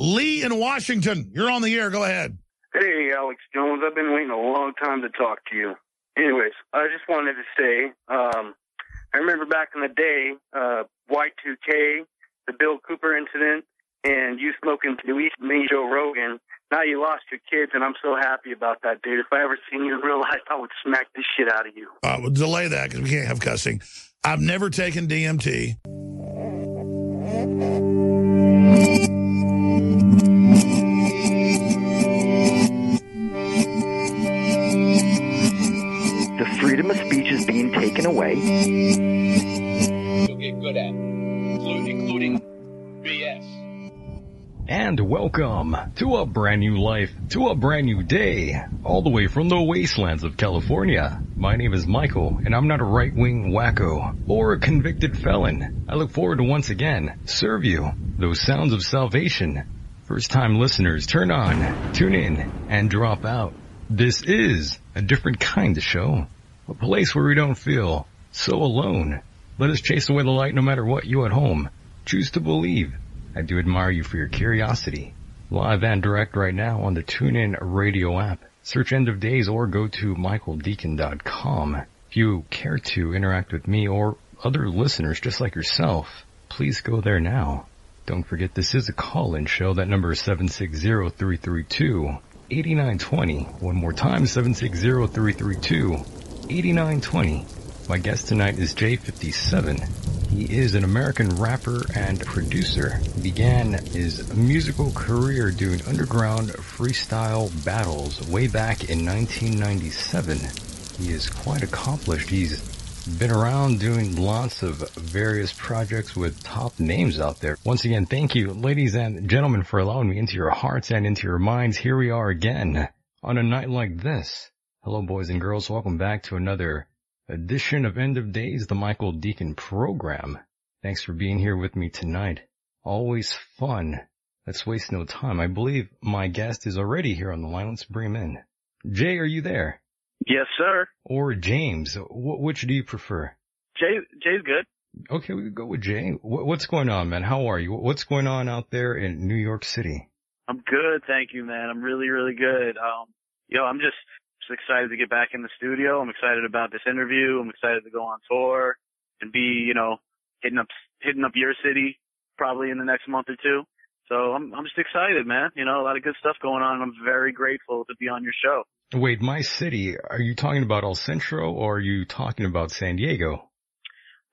Lee in Washington, you're on the air. Go ahead. Hey, Alex Jones. I've been waiting a long time to talk to you. Anyways, I just wanted to say, um, I remember back in the day, uh, Y2K, the Bill Cooper incident, and you smoking weed, me, Joe Rogan. Now you lost your kids, and I'm so happy about that, dude. If I ever seen you in real life, I would smack the shit out of you. Uh, we'll delay that because we can't have cussing. I've never taken DMT. Taken away. You'll get good at, including, including BS. And welcome to a brand new life, to a brand new day, all the way from the wastelands of California. My name is Michael, and I'm not a right-wing wacko or a convicted felon. I look forward to once again serve you those sounds of salvation. First-time listeners, turn on, tune in, and drop out. This is a different kind of show, a place where we don't feel so alone. Let us chase away the light no matter what you at home choose to believe. I do admire you for your curiosity. Live and direct right now on the TuneIn radio app. Search End of Days or go to michaeldecon.com. If you care to interact with me or other listeners just like yourself, please go there now. Don't forget this is a call-in show. That number is 760-332-8920. One more time, 760-332-8920. My guest tonight is J57. He is an American rapper and producer. He began his musical career doing underground freestyle battles way back in 1997. He is quite accomplished. He's been around doing lots of various projects with top names out there. Once again, thank you, ladies and gentlemen, for allowing me into your hearts and into your minds. Here we are again on a night like this. Hello, boys and girls. Welcome back to another edition of End of Days, the Michael Decon program. Thanks for being here with me tonight. Always fun. Let's waste no time. I believe my guest is already here on the line. Let's bring him in. Jay, are you there? Yes, sir. Or James? Wh- which do you prefer? Jay, Jay's good. Okay, we could go with Jay. Wh- What's going on, man? How are you? What's going on out there in New York City? I'm good, thank you, man. I'm really, really good. Um, yo, I'm just, just excited to get back in the studio. I'm excited about this interview. I'm excited to go on tour and be, you know, hitting up, hitting up your city probably in the next month or two. So I'm, I'm just excited, man. You know, a lot of good stuff going on. I'm very grateful to be on your show. Wait, my city, are you talking about El Centro or are you talking about San Diego?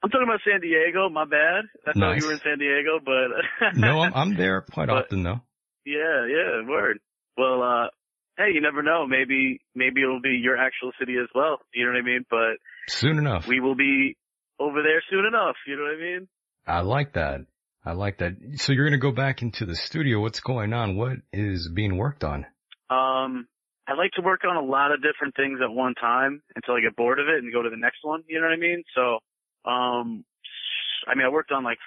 I'm talking about San Diego. My bad. I thought you were in San Diego, but No, I'm, I'm there quite But- often though. Yeah, yeah, word. Well, uh, hey, you never know. Maybe, maybe it'll be your actual city as well. You know what I mean? But Soon enough. we will be over there soon enough. You know what I mean? I like that. I like that. So you're going to go back into the studio. What's going on? What is being worked on? Um, I like to work on a lot of different things at one time until I get bored of it and go to the next one. You know what I mean? So, um, I mean, I worked on like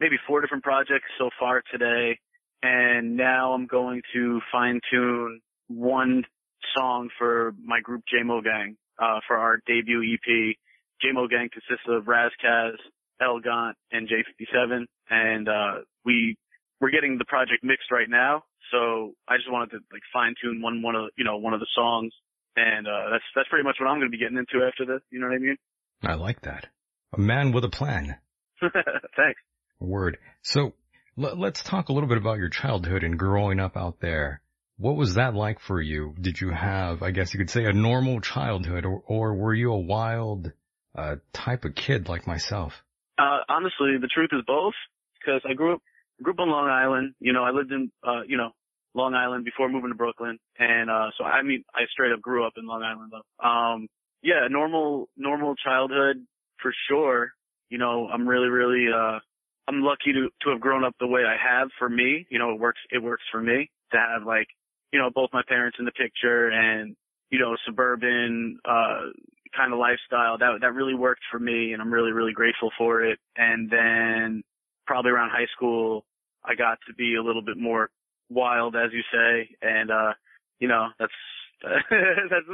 maybe four different projects so far today, and now I'm going to fine tune one song for my group Jamo Gang, uh, for our debut EP. Jamo Gang consists of Ras Kass, Elgant, and J57, and, uh, we, we're getting the project mixed right now. So I just wanted to like fine tune one, one of, you know, one of the songs. And, uh, that's, that's pretty much what I'm going to be getting into after this. You know what I mean? I like that. A man with a plan. Thanks. Word. So l- let's talk a little bit about your childhood and growing up out there. What was that like for you? Did you have, I guess you could say, a normal childhood, or, or were you a wild uh, type of kid like myself? Uh, honestly, the truth is both. Because I grew up, grew up on Long Island. You know, I lived in, uh, you know, Long Island before moving to Brooklyn. And, uh, so I mean, I straight up grew up in Long Island though. Um, yeah, normal, normal childhood for sure. You know, I'm really, really, uh, I'm lucky to to have grown up the way I have for me. You know, it works it works for me to have like, you know, both my parents in the picture and, you know, suburban uh kind of lifestyle. That that really worked for me and I'm really, really grateful for it. And then probably around high school I got to be a little bit more wild as you say and uh you know, that's that's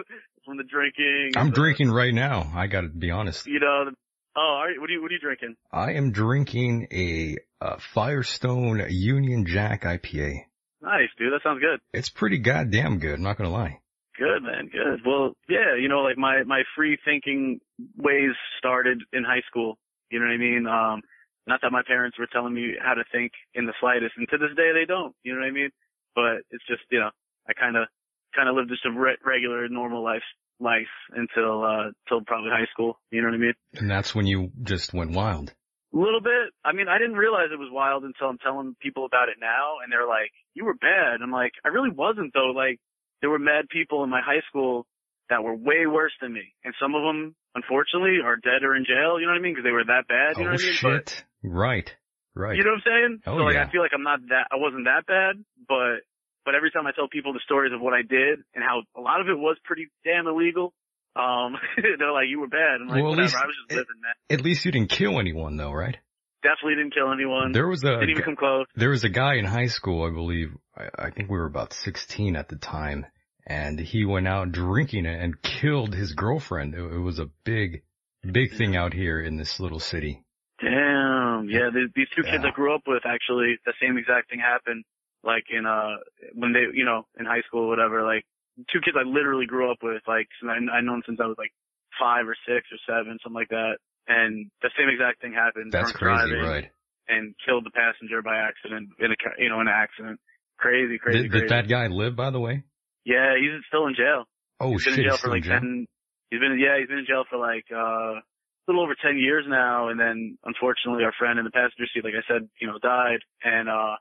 from the drinking. I'm the, drinking right now. I gotta be honest. You know, the, oh, all right, what are you what are you drinking? I am drinking a, uh Firestone Union Jack IPA. Nice, dude. That sounds good. It's pretty goddamn good. I'm not gonna lie. Good, man. Good. Well, yeah, you know, like my, my free thinking ways started in high school. You know what I mean? Um, not that my parents were telling me how to think in the slightest, and to this day they don't. You know what I mean? But it's just, you know, I kind of, kind of lived just a re- regular, normal life, life until, uh, till probably high school. You know what I mean? And that's when you just went wild. A little bit. I mean, I didn't realize it was wild until I'm telling people about it now, and they're like, "You were bad." I'm like, "I really wasn't though." Like, there were mad people in my high school that were way worse than me, and some of them, unfortunately, are dead or in jail. You know what I mean? Because they were that bad. You know oh what I mean? shit. right. Right. You know what I'm saying? Oh, so like, yeah. I feel like I'm not that. I wasn't that bad, but but every time I tell people the stories of what I did and how a lot of it was pretty damn illegal, um, they're like, "You were bad." I'm like, Well, at "Whatever." least I was just living, man. At least you didn't kill anyone though, right? Definitely didn't kill anyone. There was a didn't even come close. there was a guy in high school, I believe. I, I think we were about 16 at the time, and he went out drinking it and killed his girlfriend. It, it was a big, big thing out here in this little city. Damn. Yeah, th these two kids Yeah. I grew up with actually, the same exact thing happened. Like in, uh, when they, you know, in high school or whatever, like, two kids I literally grew up with, like, I, I known since I was like five or six or seven, something like that. And the same exact thing happened. That's crazy, driving right? And killed the passenger by accident in a, you know, in an accident. Crazy, crazy, Did, crazy. did that guy live, by the way? Yeah, he's still in jail. Oh he's been shit, in jail he's for still in like jail? ten. He's been yeah, he's been in jail for like uh, a little over ten years now. And then unfortunately, our friend in the passenger seat, like I said, you know, died. And uh,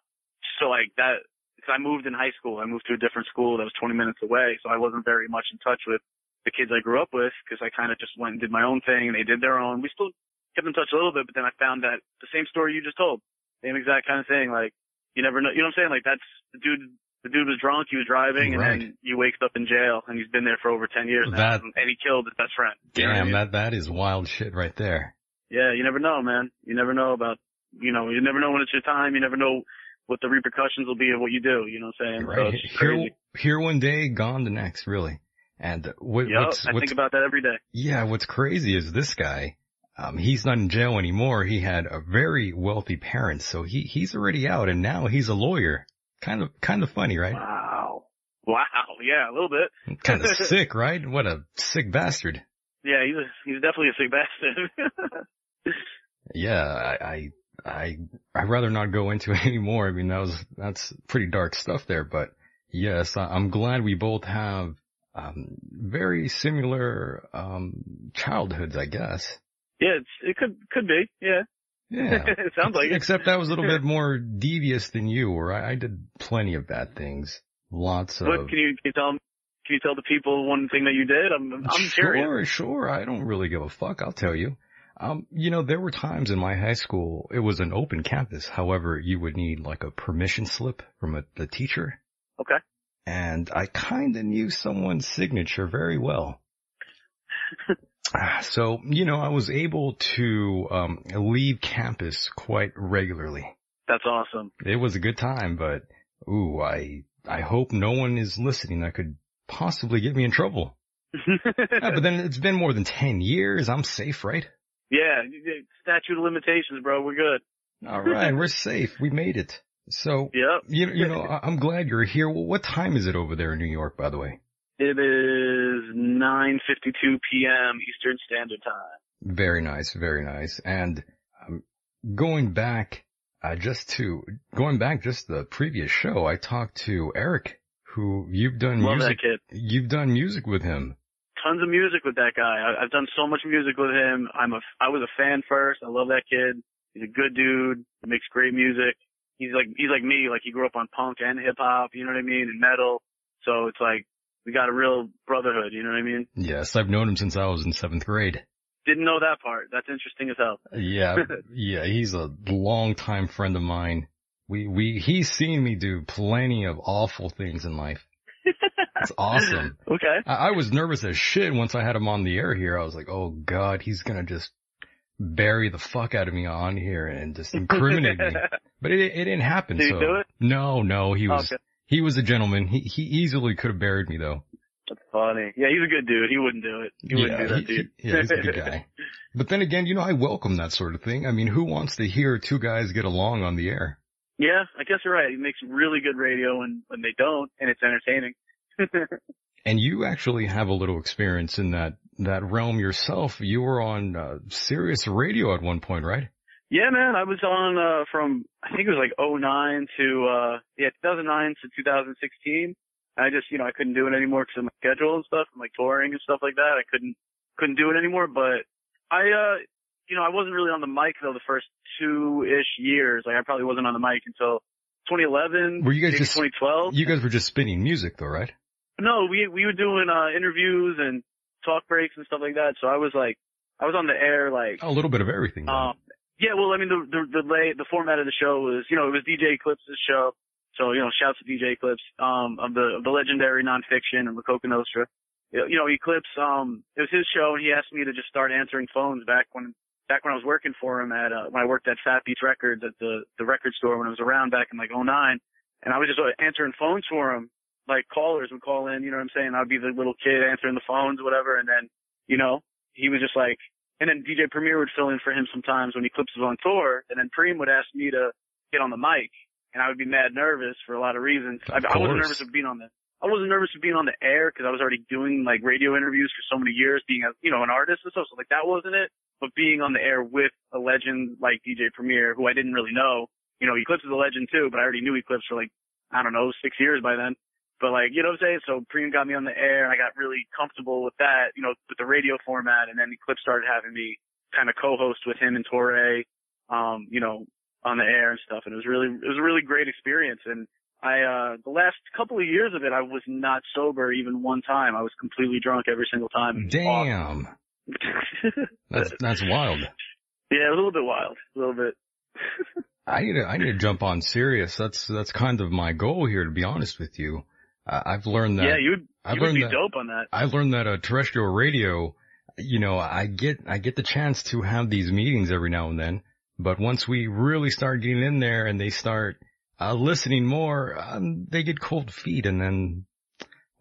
so like that, because I moved in high school. I moved to a different school that was 20 minutes away, so I wasn't very much in touch with the kids I grew up with because I kind of just went and did my own thing, and they did their own. We still kept in touch a little bit, but then I found that the same story you just told, same exact kind of thing. Like you never know, you know what I'm saying? Like that's the dude. The dude was drunk, he was driving, and then you wakes up in jail, and he's been there for over 10 years now, and he killed his best friend. You know I Damn, mean? that that is wild shit right there. Yeah, you never know, man. You never know about, you know, you never know when it's your time. You never know what the repercussions will be of what you do. You know what I'm saying? Right it's here, here one day, gone the next, really. And what, Yep, what's I what's think about that every day. Yeah, what's crazy is this guy, um, he's not in jail anymore. He had a very wealthy parents, so he, he's already out and now he's a lawyer. Kind of, kind of funny, right? Wow. Wow. Yeah, a little bit. Kind of sick, right? What a sick bastard. Yeah, he's a, he's definitely a sick bastard. Yeah, I, I, I, I'd rather not go into it anymore. I mean, that was, that's pretty dark stuff there, but yes, I, I'm glad we both have, um, very similar, um, childhoods, I guess. yeah, it's, it could could be. Yeah. Yeah. it sounds like it. Except I was a little bit more devious than you, or I, I did plenty of bad things. Lots of. What can you can you tell can you tell the people one thing that you did? I'm I'm sure, curious. sure. I don't really give a fuck. I'll tell you. Um, you know, there were times in my high school, it was an open campus. However, you would need like a permission slip from a, the teacher. Okay. And I kinda knew someone's signature very well. Ah, so, you know, I was able to, um, leave campus quite regularly. That's awesome. It was a good time, but ooh, I I hope no one is listening that could possibly get me in trouble. Yeah, but then it's been more than ten years. I'm safe, right? yeah, statute of limitations, bro. We're good. All right, we're safe. We made it. So Yep. you you know I'm glad you're here. Well, what time is it over there in New York, by the way? It is 9:52 p.m. Eastern Standard Time. Very nice, very nice. And um, going back, uh, just to going back just the previous show, I talked to Eric, who you've done Love music. that kid. You've done music with him. Tons of music with that guy. I, I've done so much music with him. I'm a I was a fan first. I love that kid. He's a good dude. He makes great music. He's like he's like me. Like he grew up on punk and hip hop. You know what I mean? And metal. So it's like we got a real brotherhood. You know what I mean? Yes, I've known him since I was in seventh grade. Didn't know that part. That's interesting as hell. Yeah, yeah, he's a longtime friend of mine. We, we, he's seen me do plenty of awful things in life. It's awesome. Okay. I, I was nervous as shit once I had him on the air here. I was like, oh god, he's gonna just bury the fuck out of me on here and just incriminate me. But it, it didn't happen. Did he so do it? no, no, he was, Okay. he was a gentleman. He, he easily could have buried me though. That's funny. Yeah, he's a good dude. He wouldn't do it. He wouldn't do that he- to he- yeah, he's a good guy. But then again, you know, I welcome that sort of thing. I mean, who wants to hear two guys get along on the air? yeah, I guess you're right. He makes really good radio when when they don't, and it's entertaining. And you actually have a little experience in that, that realm yourself. You were on uh, Sirius Radio at one point, right? Yeah, man, I was on uh from I think it was like '09 to uh yeah 2009 to 2016. I just you know I couldn't do it anymore because of my schedule and stuff, and like touring and stuff like that. I couldn't couldn't do it anymore. But I uh you know I wasn't really on the mic though the first two ish years. Like I probably wasn't on the mic until 2011. Were you guys just- 2012? You guys were just spinning music though, right? No, we we were doing uh interviews and talk breaks and stuff like that. So I was like I was on the air like A little bit of everything. um, yeah, well, I mean, the the the, lay, the format of the show was, you know, it was DJ Eclipse's show, so you know, shouts to DJ Eclipse, um, of the of the legendary Non Phixion and the Coka Nostra. You know, Eclipse, um, it was his show, and he asked me to just start answering phones back when back when I was working for him at uh, when I worked at Fat Beats Records at the the record store when I was around back in like '09, and I was just uh, answering phones for him. Like callers would call in, you know what I'm saying? I'd be the little kid answering the phones, whatever, and then, you know, he was just like, and then DJ Premier would fill in for him sometimes when Eclipse was on tour, and then Preem would ask me to get on the mic, and I would be mad nervous for a lot of reasons. I, Of I wasn't nervous of being on the, I wasn't nervous of being on the air because I was already doing like radio interviews for so many years, being a, you know, an artist and stuff. So like that wasn't it. But being on the air with a legend like DJ Premier, who I didn't really know, you know, Eclipse is a legend too, but I already knew Eclipse for like, I don't know, six years by then. But like, you know what I'm saying? So Preem got me on the air and I got really comfortable with that, you know, with the radio format and then Eclipse started having me kind of co-host with him and Torre, um, you know, on the air and stuff. And it was really, it was a really great experience. And I, uh, the last couple of years of it, I was not sober even one time. I was completely drunk every single time. Damn. awesome. That's, that's wild. yeah, a little bit wild, a little bit. I need to, I need to jump on Sirius. That's, that's kind of my goal here, to be honest with you. Uh, I've learned that. yeah, you'd, I've you would learned be that- dope on that. I've learned that uh, terrestrial radio, you know, I get I get the chance to have these meetings every now and then, but once we really start getting in there and they start uh, listening more, um, they get cold feet, and then,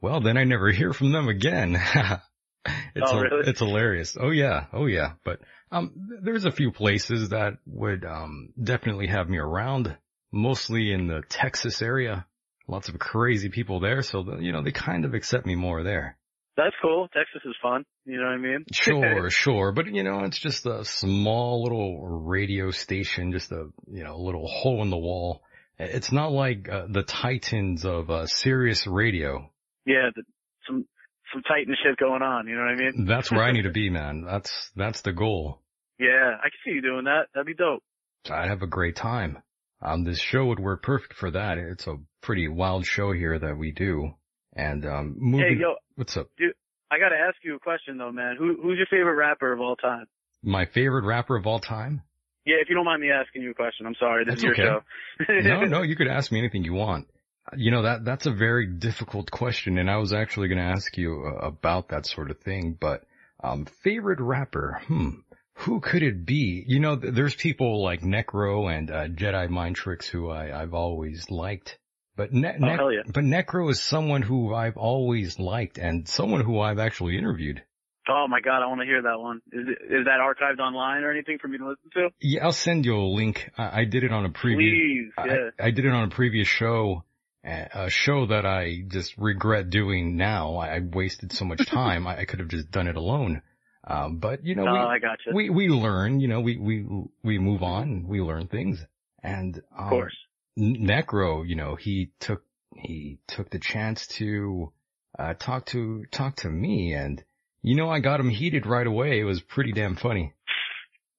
well, then I never hear from them again. it's Oh, really? it's hilarious. Oh yeah, oh yeah. But um, there's a few places that would um definitely have me around, mostly in the Texas area. Lots of crazy people there, so the, you know they kind of accept me more there. That's cool. Texas is fun. You know what I mean? Sure, sure. But you know, it's just a small little radio station, just a, you know, little hole in the wall. It's not like uh, the titans of uh, Sirius Radio. yeah, the, some some titan shit going on. You know what I mean? That's where I need to be, man. That's, that's the goal. Yeah, I can see you doing that. That'd be dope. I'd have a great time. Um, this show would work perfect for that. It's a pretty wild show here that we do. And, um, moving, Hey, yo, what's up? dude? I gotta ask you a question though, man. Who who's your favorite rapper of all time? My favorite rapper of all time? Yeah, if you don't mind me asking you a question, I'm sorry. This That's is your show. no, no, you could ask me anything you want. You know, that, that's a very difficult question and I was actually going to ask you uh, about that sort of thing, but, um, favorite rapper, hmm, who could it be? You know, th- there's people like Necro and, uh, Jedi Mind Tricks who I, I've always liked, but ne- Oh, Ne- yeah. but Necro is someone who I've always liked and someone who I've actually interviewed. Oh my god, I want to hear that one. Is it, is that archived online or anything for me to listen to? Yeah, I'll send you a link. I, I did it on a previous, Please, yeah. I, I did it on a previous show, uh, a show that I just regret doing now. I, I wasted so much time. I, I could have just done it alone. Um, but you know, oh, we, I got you. we, we learn, you know, we, we, we move on, we learn things. And, um, of course. Necro, you know, he took, he took the chance to, uh, talk to, talk to me and, you know, I got him heated right away. It was pretty damn funny.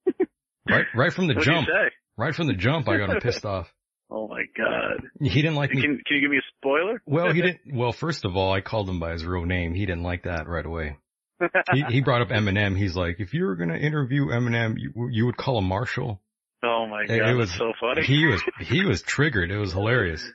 right, right from the What do you jump, right from the jump, I got him pissed off. Oh my god. He didn't like Can, me. can you give me a spoiler? Well, he didn't, well, first of all, I called him by his real name. He didn't like that right away. he, he brought up Eminem. He's like, if you were going to interview Eminem, you, you would call him Marshall. Oh my god, it was- so funny. He was, he was triggered. It was hilarious.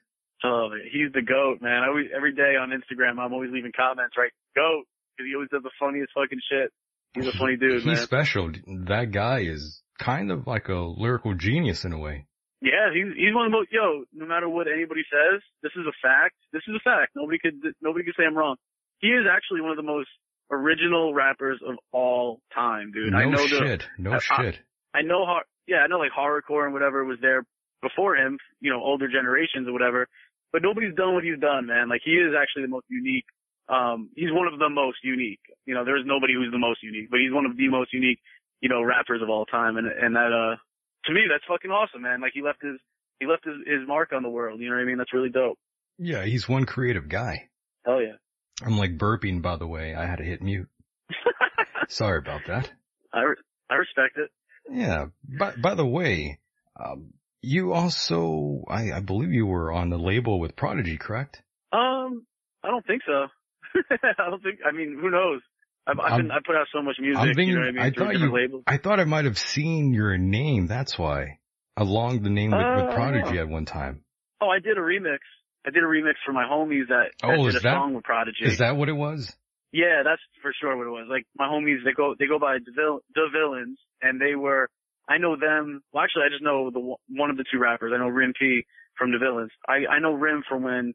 Oh, he's the goat, man. I always, every day on Instagram, I'm always leaving comments, right? Goat, because he always does the funniest fucking shit. He's a funny dude, He's man. special. That guy is kind of like a lyrical genius in a way. Yeah, he's he's one of the most. Yo, no matter what anybody says, this is a fact. This is a fact. Nobody could nobody could say I'm wrong. He is actually one of the most original rappers of all time, dude. no I know the shit. No I- I- shit. I know hor- yeah, I know like horrorcore and whatever was there before him, you know, older generations or whatever. But nobody's done what he's done, man. Like he is actually the most unique. Um, he's one of the most unique. You know, there's nobody who's the most unique, but he's one of the most unique, you know, rappers of all time. And and that uh, to me, that's fucking awesome, man. Like he left his he left his his mark on the world. You know what I mean? That's really dope. Yeah, he's one creative guy. Hell yeah. I'm like burping, by the way. I had to hit mute. Sorry about that. I re- I respect it. Yeah. By, by the way, um, you also, I, I believe you were on the label with Prodigy, correct? Um, I don't think so. I don't think. I mean, who knows? I've, I've been I put out so much music. You know what I mean? I thought you, labels. I thought I might have seen your name. That's why. Along the name with, with Oh. Prodigy at one time. Oh, I did a remix. I did a remix for my homies that, that Oh, did a that- song with Prodigy. Is that what it was? Yeah, that's for sure what it was. Like my homies, they go they go by the, Vil- the villains, and they were. I know them. Well, actually, I just know the one- one of the two rappers. I know Rim P from the villains. I I know Rim from when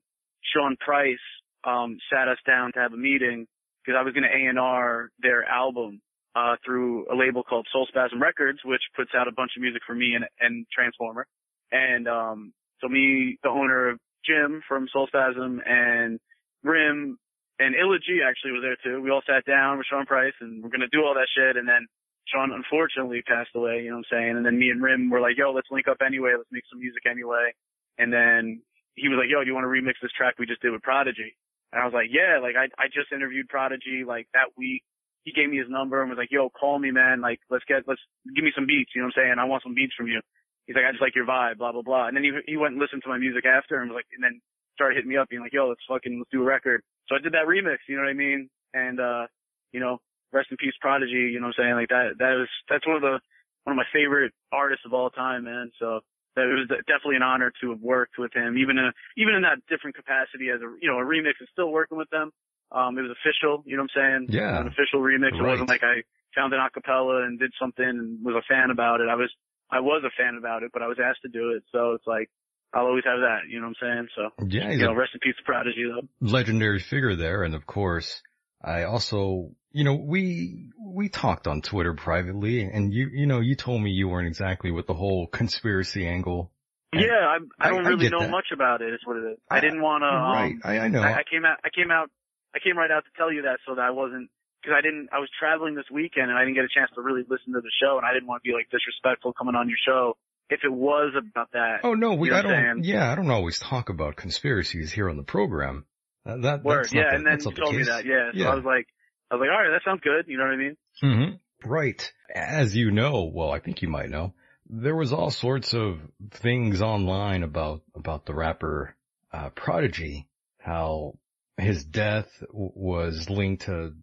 Sean Price um sat us down to have a meeting because I was going to A and R their album uh through a label called Soul Spasm Records, which puts out a bunch of music for me and and Transformer. And um so me, the owner of Jim from Soul Spasm, and Rim and Illa Ghee actually was there too. We all sat down with Sean Price and we're gonna do all that shit and then Sean unfortunately passed away, you know what I'm saying? And then me and Rim were like, yo, let's link up anyway, let's make some music anyway. And then he was like, yo, do you want to remix this track we just did with Prodigy? And I was like, yeah, like I, I just interviewed Prodigy like that week. He gave me his number and was like, yo, call me, man. Like, let's get, let's give me some beats. You know what I'm saying? I want some beats from you. He's like, I just like your vibe, blah, blah, blah. And then he, he went and listened to my music after and was like, and then started hitting me up being like, yo, let's fucking, let's do a record. So I did that remix, you know what I mean? And, uh, you know, rest in peace Prodigy, you know what I'm saying? Like that, that was, that's one of the, one of my favorite artists of all time, man. So that it was definitely an honor to have worked with him, even in a, even in that different capacity as a, you know, a remix is still working with them. Um, it was official, you know what I'm saying? Yeah. An official remix. It wasn't like I found an acapella and did something and was a fan about it. I was, I was a fan about it, but I was asked to do it. So it's like, I'll always have that, you know what I'm saying? So, Yeah, you know, rest in peace Prodigy though. legendary figure there. And of course, I also, you know, we, we talked on Twitter privately and you, you know, you told me you weren't exactly with the whole conspiracy angle. Yeah, I, I I- don't I really get know that. much about it. Is what it is. I I- didn't want to. right. Um, I, I know. I, I came out. I came out. I came right out to tell you that so that I wasn't because I didn't. I was traveling this weekend and I didn't get a chance to really listen to the show and I didn't want to be like disrespectful coming on your show if it was about that. oh no, we, you know I don't, yeah, I don't always talk about conspiracies here on the program. That, that Word. that's not Yeah, the- and then you the told me that. Yeah. So Yeah. I was like, I was like, all right, that sounds good. You know what I mean? Mm-hmm. Right. As you know, well, I think you might know, there was all sorts of things online about, about the rapper, uh, Prodigy, how his death w- was linked to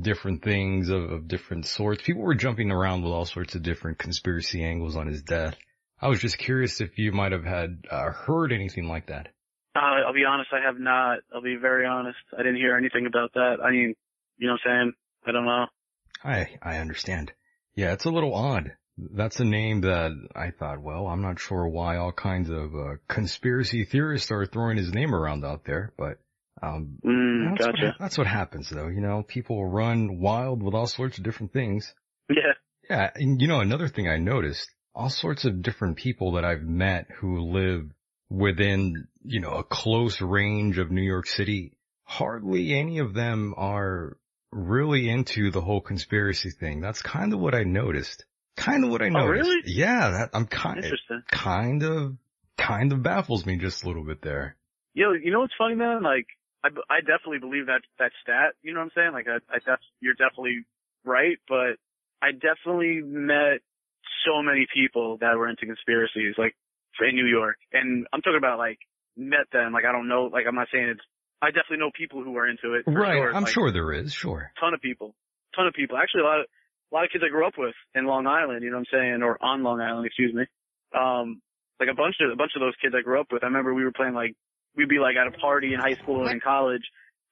different things of, of different sorts. People were jumping around with all sorts of different conspiracy angles on his death. I was just curious if you might have had, uh, heard anything like that. Uh, I'll be honest, I have not. I'll be very honest. I didn't hear anything about that. I mean, you know what I'm saying? I don't know. I, I understand. Yeah, it's a little odd. That's a name that I thought, well, I'm not sure why all kinds of uh, conspiracy theorists are throwing his name around out there, but um, Mm, that's, gotcha. what, that's what happens though. You know, people run wild with all sorts of different things. Yeah. Yeah, and you know, another thing I noticed, all sorts of different people that I've met who live within, you know, a close range of New York City, hardly any of them are really into the whole conspiracy thing. That's kind of what I noticed. Kind of what I noticed. Oh, noticed. really? Yeah, that, I'm kind, Interesting. kind of, kind of baffles me just a little bit there. Yo, you know what's funny, man? Like, I, I definitely believe that that stat. You know what I'm saying? Like, I, I def, you're definitely right, but I definitely met so many people that were into conspiracies, like in New York, and I'm talking about like met them. Like, I don't know. Like, I'm not saying it's. I definitely know people who are into it. Right. Sure. I'm like, sure there is. Sure. ton of people, ton of people. Actually, a lot of a lot of kids I grew up with in Long Island. You know what I'm saying, or on Long Island, excuse me. Um, like a bunch of a bunch of those kids I grew up with. I remember we were playing like we'd be like at a party in high school and in college,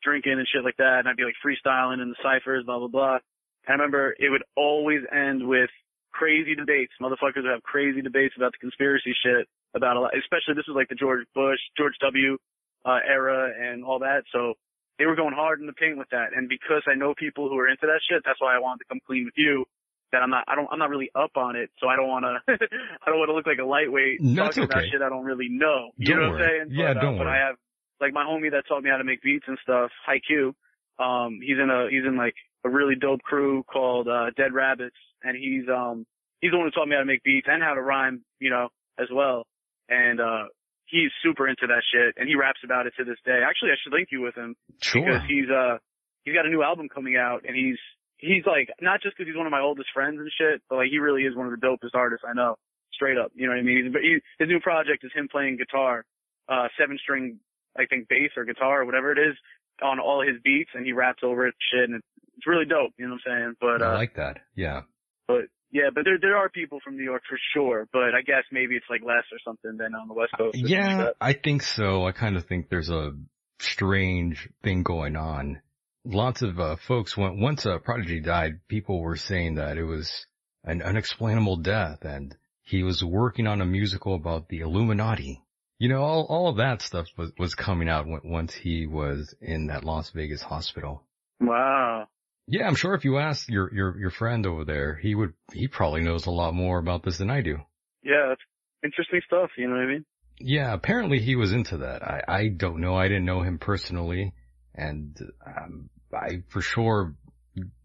drinking and shit like that, and I'd be like freestyling in the ciphers, blah blah blah. And I remember it would always end with crazy debates. Motherfuckers have crazy debates about the conspiracy shit about a lot, especially this is like the George Bush, George W. Uh, era and all that. So they were going hard in the paint with that. And because I know people who are into that shit, that's why I wanted to come clean with you. That I'm not, I don't, I'm not really up on it. So I don't want to, I don't want to look like a lightweight talking about shit I don't really know. You Don't know what worry. I'm saying? Yeah, but, uh, don't but worry. I have, like my homie that taught me how to make beats and stuff, Haiku. Um, he's in a, he's in like a really dope crew called, uh, Dead Rabbits. And he's, um, he's the one who taught me how to make beats and how to rhyme, you know, as well. And, uh, he's super into that shit and he raps about it to this day. Actually, I should link you with him Sure. because he's, uh, he's got a new album coming out and he's, he's like, not just cause he's one of my oldest friends and shit, but like he really is one of the dopest artists I know. Straight up. You know what I mean? He's, he, his new project is him playing guitar, uh, seven string, I think bass or guitar or whatever it is on all his beats and he raps over it shit and it's really dope. You know what I'm saying? But, I uh, like that. Yeah. but yeah, but there there are people from New York for sure. But I guess maybe it's like less or something than on the West Coast. like Yeah. I think so. I kind of think there's a strange thing going on. Lots of uh, folks, went once uh, Prodigy died, people were saying that it was an unexplainable death and he was working on a musical about the Illuminati. You know, all, all of that stuff was, was coming out when, once he was in that Las Vegas hospital. Wow. Yeah, I'm sure if you asked your, your, your friend over there, he would, he probably knows a lot more about this than I do. Yeah, that's interesting stuff. You know what I mean? Yeah, apparently he was into that. I, I don't know. I didn't know him personally and um, I for sure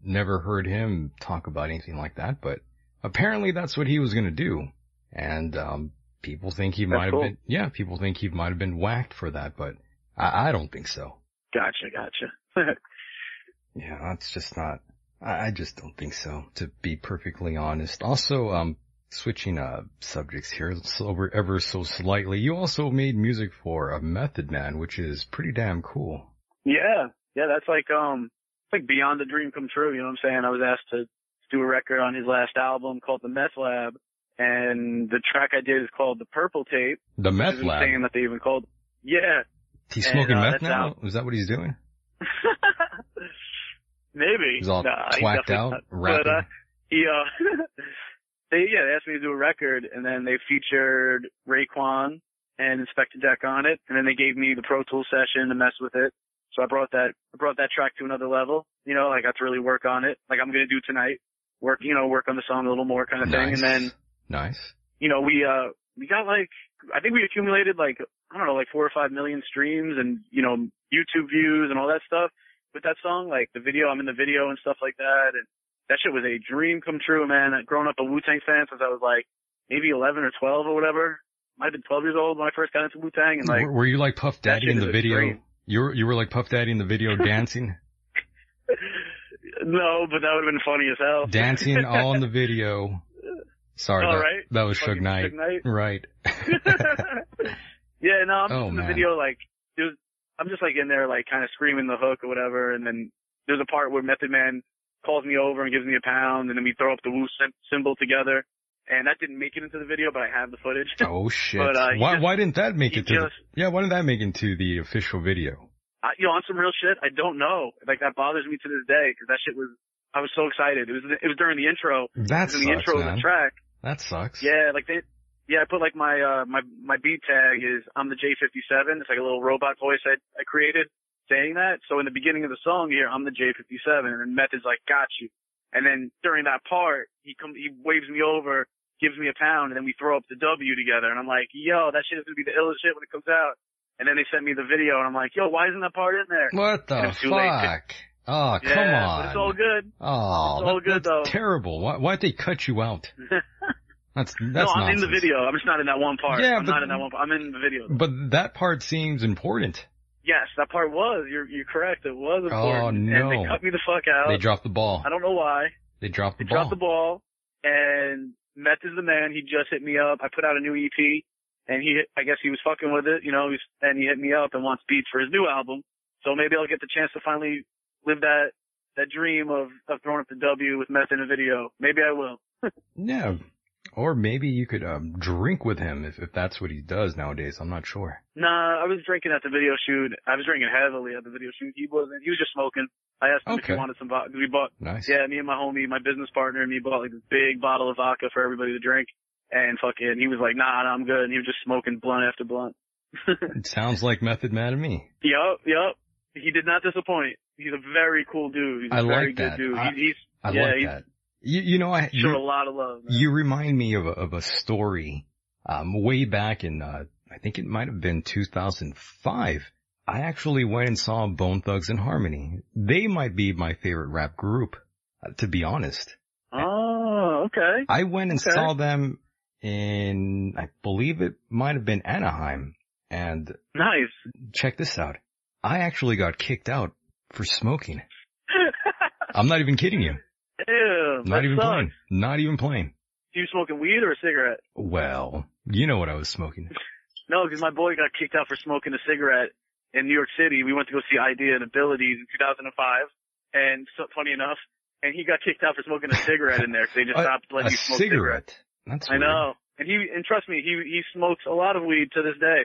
never heard him talk about anything like that, but apparently that's what he was going to do. And, um, people think he might have cool. been, yeah, people think he might have been whacked for that, but I, I don't think so. Gotcha, gotcha. Yeah, that's just not, I, I just don't think so, to be perfectly honest. Also, um, switching, uh, subjects here, so ever, ever so slightly, you also made music for a Method Man, which is pretty damn cool. yeah, yeah, that's like um, it's like beyond the dream come true. You know what I'm saying? I was asked to do a record on his last album called The Meth Lab, and the track I did is called The Purple Tape. The Meth Lab. insane that they even called. Yeah. He's and, smoking uh, meth now? out. Is that what he's doing? Maybe. He's all Nah, twacked out, not. rapping. But, uh, he, uh, they, yeah, they asked me to do a record and then they featured Raekwon and Inspectah Deck on it. And then they gave me the Pro Tool session to mess with it. So I brought that, I brought that track to another level. You know, I got to really work on it, like I'm going to do tonight. Work, you know, work on the song a little more kind of thing. And then, nice. you know, we, uh, we got like, I think we accumulated like, I don't know, like four or five million streams and, you know, YouTube views and all that stuff with that song. Like the video, I'm in the video and stuff like that. And that shit was a dream come true, man. Growing up a Wu-Tang fan since I was like maybe 11 or 12 or whatever. Might have been 12 years old when I first got into Wu-Tang and like, were, were you like Puff Daddy in the video? You were, you were like Puff Daddy in the video dancing? no, but that would have been funny as hell. dancing all in the video. Sorry, that, right. that was Suge Knight. Suge Knight. Right. yeah, no, I'm just Oh, in the man. video like there's I'm just like in there like kind of screaming the hook or whatever, and then there's a part where Method Man calls me over and gives me a pound, and then we throw up the Wu symbol together, and that didn't make it into the video, but I have the footage. Oh shit. But, uh, why, just- why didn't that make it to the, yeah, why didn't that make it to the official video? I, you know, on some real shit, I don't know. Like that bothers me to this day because that shit was. I was so excited. It was it was during the intro. That's in the intro of the track. That sucks. Yeah, like they, yeah, I put like my, uh, my, my beat tag is I'm the J57. It's like a little robot voice I, I created saying that. So in the beginning of the song here, I'm the J57 and then Meth is like, got you. And then during that part, he comes, he waves me over, gives me a pound, and then we throw up the W together. And I'm like, yo, that shit is gonna be the illest shit when it comes out. And then they sent me the video and I'm like, yo, why isn't that part in there? What the It's too late. fuck? Oh, yeah, come on. But it's all good. Oh, It's all that- good, that's though. terrible. Why, why'd they cut you out? That's, that's no, I'm in the video. I'm just not in that one part. Yeah, I'm but- not in that one part. I'm in the video. But that part seems important. Yes, that part was. You're you're correct. It was oh, important. Oh, And they cut me the fuck out. They dropped the ball. I don't know why. They dropped the ball. They ball. dropped the ball. And Meth is the man. He just hit me up. I put out a new EP, and he I guess he was fucking with it, you know. He's, and he hit me up and wants beats for his new album. So maybe I'll get the chance to finally live that that dream of of throwing up the W with meth in a video. Maybe I will. Yeah. Or maybe you could um, drink with him if, if that's what he does nowadays. I'm not sure. Nah, I was drinking at the video shoot. I was drinking heavily at the video shoot. He wasn't. He was just smoking. I asked him if he wanted some vodka. We bought. Nice. Yeah, me and my homie, my business partner, and me bought like this big bottle of vodka for everybody to drink. And fucking, he was like, nah, nah, I'm good. And he was just smoking blunt after blunt. It sounds like Method Man to me. Yup, yup. He did not disappoint. He's a very cool dude. He's a I very like good that. dude. I- He- he's I yeah, like he's that. You, you know, I showed a lot of love. Man. you remind me of a, of a story um, way back in uh, I think it might have been 2005. I actually went and saw Bone Thugs-n-Harmony. They might be my favorite rap group, uh, to be honest. Oh, okay. I went and Okay. saw them in, I believe it might have been Anaheim. And Nice. check this out. I actually got kicked out for smoking. I'm not even kidding you. Ew, Not even sucks. playing. Not even playing. You smoking weed or a cigarette? Well, you know what I was smoking. No, because my boy got kicked out for smoking a cigarette in New York City. We went to go see Eyedea and Abilities in 2005, and so, funny enough, and he got kicked out for smoking a cigarette in there because they just stopped letting a you smoke cigarettes. cigarette. That's I weird. know, and he and trust me, he he smokes a lot of weed to this day,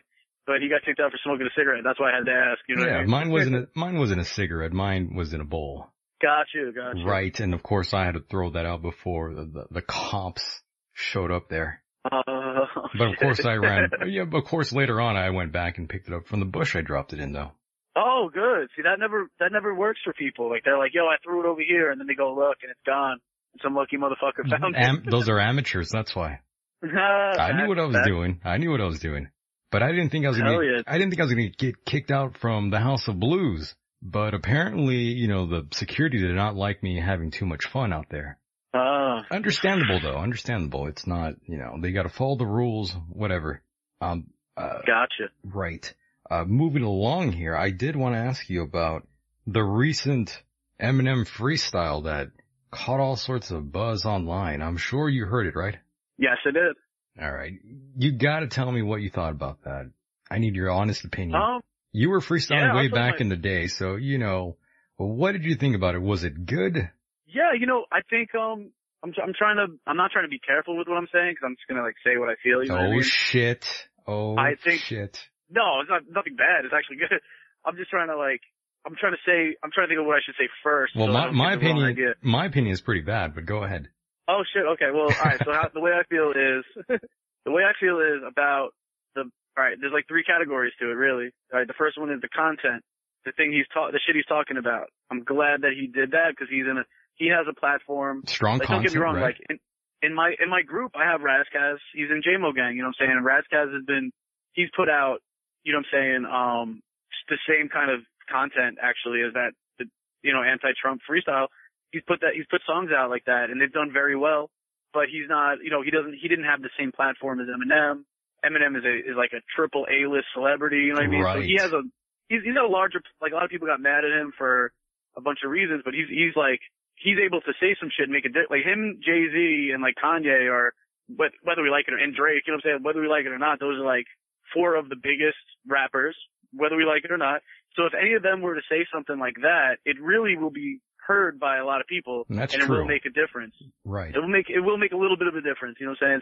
but he got kicked out for smoking a cigarette. That's why I had to ask. You know what I Yeah, mean? mine wasn't a, mine wasn't a cigarette. Mine was in a bowl. Got you, got you. Right, and of course I had to throw that out before the, the, the cops showed up there. Uh, But of course I ran, yeah, but of course later on I went back and picked it up from the bush I dropped it in though. Oh, good. See, that never that never works for people. Like they're like, "Yo, I threw it over here," and then they go look, and it's gone. And some lucky motherfucker found Am- it. those are amateurs, that's why. I knew what I was That- doing. I knew what I was doing. But I didn't think I was gonna get, yeah. I didn't think I was gonna get kicked out from the House of Blues. But apparently, you know, the security did not like me having too much fun out there. Ah, Understandable though, understandable. It's not, you know, they gotta follow the rules, whatever. Um, uh, gotcha. right. Uh, moving along here, I did want to ask you about the recent Eminem freestyle that caught all sorts of buzz online. I'm sure you heard it, right? Yes, I did. All right. You gotta tell me what you thought about that. I need your honest opinion. Um, you were freestyling yeah, way back in the day, so you know. Well, what did you think about it? Was it good? yeah, you know, I think um, I'm I'm trying to I'm not trying to be careful with what I'm saying because I'm just gonna like say what I feel. You know what I oh mean? shit. Oh I think- shit. No, it's not nothing bad. It's actually good. I'm just trying to like I'm trying to say I'm trying to think of what I should say first. Well, so my, my get the wrong opinion, my opinion is pretty bad, but go ahead. Oh shit. Okay. Well, all right. So how, the way I feel is, the way I feel is about the. All right. There's like three categories to it, really. All right. The first one is the content, the thing he's ta- the shit he's talking about. I'm glad that he did that because he's in a he has a platform. Strong Like, don't get me wrong. right? Like in, in my in my group, I have Ras Kass. He's in Jamo Gang. You know what I'm saying? And Ras Kass has been he's put out. You know what I'm saying? Um, the same kind of content actually as that. The, you know, anti-Trump freestyle. He's put that he's put songs out like that, and they've done very well. But he's not. You know, he doesn't. He didn't have the same platform as Eminem. Eminem is a is like a triple A list celebrity. You know what I mean? So he has a he's he's got a larger like a lot of people got mad at him for a bunch of reasons, but he's he's like he's able to say some shit and make a di- like him, Jay Z, and like Kanye are but whether we like it or and Drake, you know what I'm saying? Whether we like it or not, those are like four of the biggest rappers, whether we like it or not. So if any of them were to say something like that, it really will be heard by a lot of people, And that's and it true. will make a difference Right. it will make it will make a little bit of a difference. You know what I'm saying?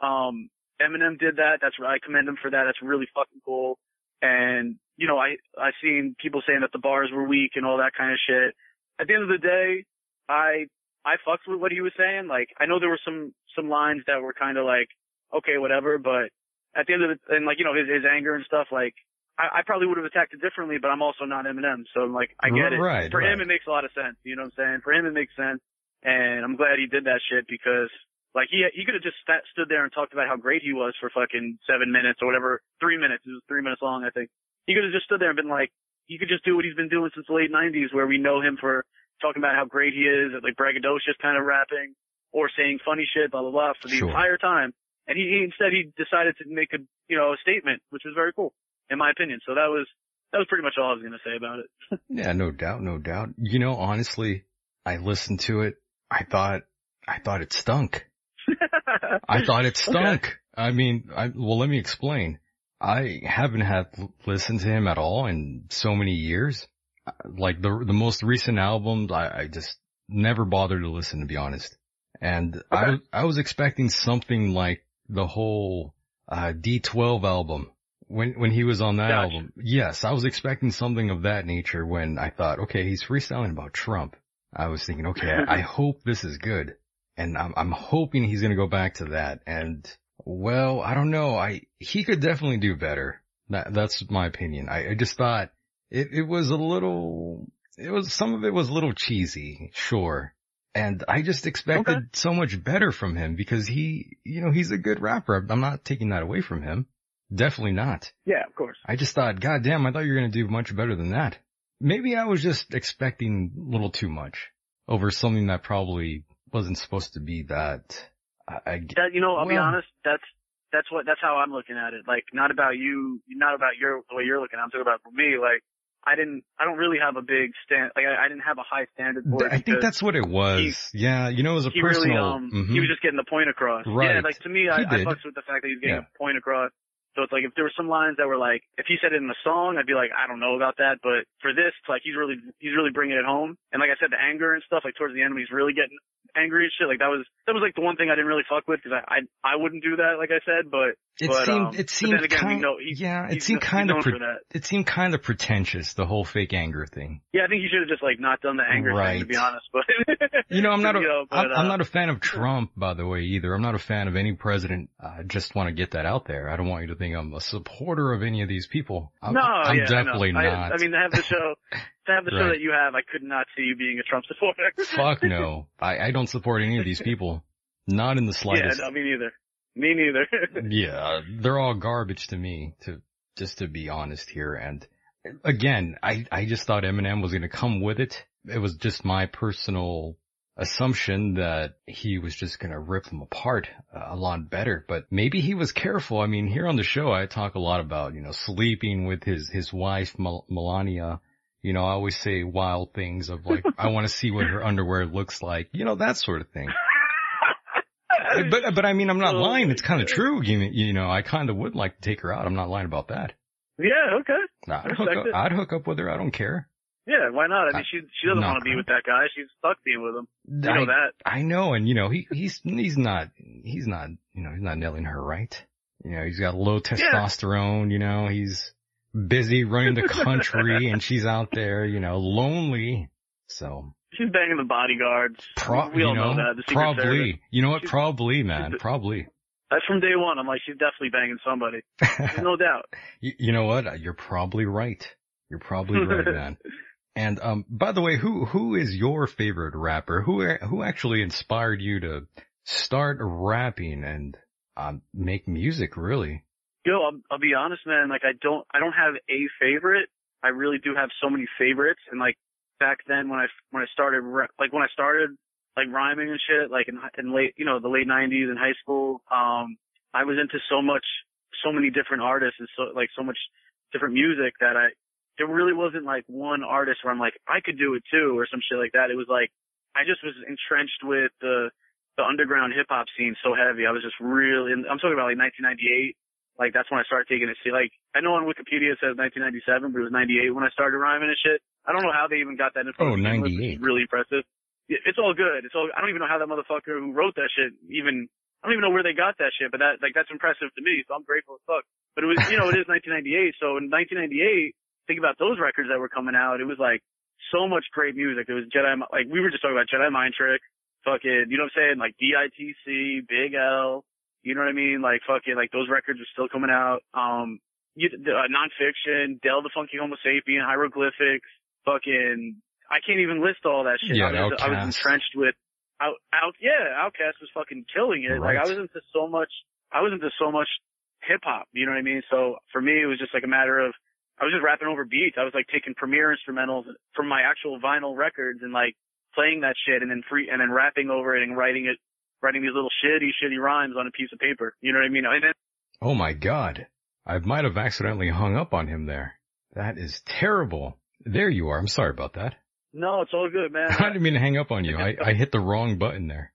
So, um, Eminem did that. That's I commend him for that. That's really fucking cool. And you know, I I seen people saying that the bars were weak and all that kind of shit. At the end of the day, I I fucked with what he was saying. Like I know there were some some lines that were kind of like okay, whatever, but at the end of the and like you know his his anger and stuff like. I, I probably would have attacked it differently, but I'm also not Eminem, so I'm like, I get it. Right, For him, it makes a lot of sense. You know what I'm saying? For him, it makes sense and I'm glad he did that shit because like he he could have just sat, stood there and talked about how great he was for fucking seven minutes or whatever, three minutes. It was three minutes long, I think. He could have just stood there and been like, he could just do what he's been doing since the late '90s, where we know him for talking about how great he is, like braggadocious kind of rapping or saying funny shit, blah blah blah, for the Sure. entire time. And he, he instead he decided to make a you know a statement, which was very cool, in my opinion. So that was that was pretty much all I was gonna say about it. Yeah, no doubt, no doubt. You know, honestly, I listened to it. I thought, I thought it stunk. I thought it stunk. I mean, I, well, let me explain. I haven't had listened to him at all in so many years. uh, like the the most recent albums, I, I just never bothered to listen to be honest. And I Okay. was I was expecting something like the whole uh, D12 album when when he was on that Gotcha. album. Yes, I was expecting something of that nature when I thought, okay, he's freestyling about Trump. I was thinking, okay, I hope this is good. And I'm I'm hoping he's gonna go back to that. And well, I don't know. I he could definitely do better. That that's my opinion. I, I just thought it it was a little it was some of it was a little cheesy, sure. And I just expected Okay. so much better from him because he, you know, he's a good rapper. I'm not taking that away from him. Definitely not. Yeah, of course. I just thought, God damn, I thought you were going to do much better than that. Maybe I was just expecting a little too much over something that probably wasn't supposed to be that. I, I That you know, I'll be honest. That's that's what that's how I'm looking at it. Like not about you, not about your the way you're looking. I'm talking about for me. Like I didn't, I don't really have a big stand. Like I, I didn't have a high standard for it. I think that's what it was. yeah, you know, it was a he personal. really um mhm. he was just getting the point across. Right. Yeah, like to me, I, He I did. fucks with the fact that he's getting Yeah. a point across. So it's like if there were some lines that were like, if he said it in the song, I'd be like, I don't know about that. But for this, it's like he's really he's really bringing it home. And like I said, the anger and stuff, like towards the end, when he's really getting angry and shit, like that was that was like the one thing I didn't really fuck with because I, I I wouldn't do that, like I said. But it but, seemed, um, it seemed again, we kind, know he- yeah, it seemed kind of, pre- that. it seemed kind of pretentious, the whole fake anger thing. Yeah, I think he should have just like not done the anger thing to be honest. But You know, I'm not a, You know, but, I'm uh, not a fan of Trump, by the way, either. I'm not a fan of any president. I just want to get that out there. I don't want you to think I'm a supporter of any of these people. I'm, no, I'm yeah, I definitely I, not. I mean, to have the show, to have the show Right. that you have, I could not see you being a Trump supporter. Fuck no. I, I don't support any of these people. Not in the slightest. yeah, no, me neither. Me neither. Yeah, they're all garbage to me, to just to be honest here. And again, I I just thought Eminem was gonna come with it. It was just my personal assumption that he was just gonna rip them apart a lot better. But maybe he was careful. I mean, here on the show, I talk a lot about you know sleeping with his his wife Mel- Melania. You know, I always say wild things of like, I want to see what her underwear looks like. You know, that sort of thing. But but I mean, I'm not lying. It's kind of true. You, you know, I kind of would like to take her out. I'm not lying about that. yeah, okay. I'd I hook, up, it. I'd hook up with her. I don't care. Yeah, why not? I I- mean, she she doesn't want to be with that guy. She's stuck being with him. You I, know that. I know, and you know, he he's he's not he's not you know he's not nailing her right. You know, he's got low testosterone. You know, he's busy running the country, and she's out there, you know, lonely. So She's banging the bodyguards. pro- we all know, know, that. The Secret Service. probably. You know what? She's- Probably, man. Probably. That's from day one. I'm like, she's definitely banging somebody. No doubt. You, you know what? You're probably right. You're probably right, man. And um, by the way, who who is your favorite rapper? Who who actually inspired you to start rapping and um, make music? Really? Yo, I'll, I'll be honest, man. Like, I don't, I don't have a favorite. I really do have so many favorites. And like back then, when I when I started, like when I started like rhyming and shit, like in, in late, you know, the late '90s in high school, um, I was into so much, so many different artists and so like so much different music that I, there really wasn't like one artist where I'm like, I could do it too or some shit like that. It was like, I just was entrenched with the, the underground hip hop scene so heavy. I was just really, I'm talking about like 1998. Like that's when I started taking it. See, like I know on Wikipedia it says 1997, but it was 98 when I started rhyming and shit. I don't know how they even got that info. Oh, to begin with, which is 98. Really impressive. It's all good. It's all. I don't even know how that motherfucker who wrote that shit even. I don't even know where they got that shit, but that like that's impressive to me. So I'm grateful as fuck. But it was, you know, it is 1998. So in 1998, think about those records that were coming out. It was like so much great music. It was Jedi, like we were just talking about Jedi Mind Trick, fucking, you know what I'm saying? Like DITC, Big L, you know what I mean? Like fucking, like those records are still coming out. Um, you, the, uh, Non Phixion, Del the Funky Homosapien, Hieroglyphics, fucking, I can't even list all that shit. Yeah, I, was, I was entrenched with, out, out, yeah, OutKast was fucking killing it. Like I was into so much, I was into so much hip hop, you know what I mean? So for me, it was just like a matter of, I was just rapping over beats. I was like taking Premier instrumentals from my actual vinyl records and like playing that shit and then free, and then rapping over it and writing it, writing these little shitty, shitty rhymes on a piece of paper. You know what I mean? Oh my God! I might have accidentally hung up on him there. That is terrible. There you are. I'm sorry about that. no, it's all good, man. I didn't mean to hang up on you. I, I hit the wrong button there.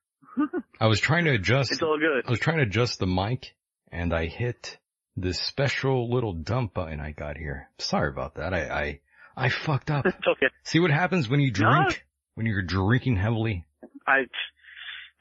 I was trying to adjust. It's all good. I was trying to adjust the mic and I hit this special little dump button I got here. Sorry about that. I, I I fucked up. It's okay. See what happens when you No. drink? When you're drinking heavily? I,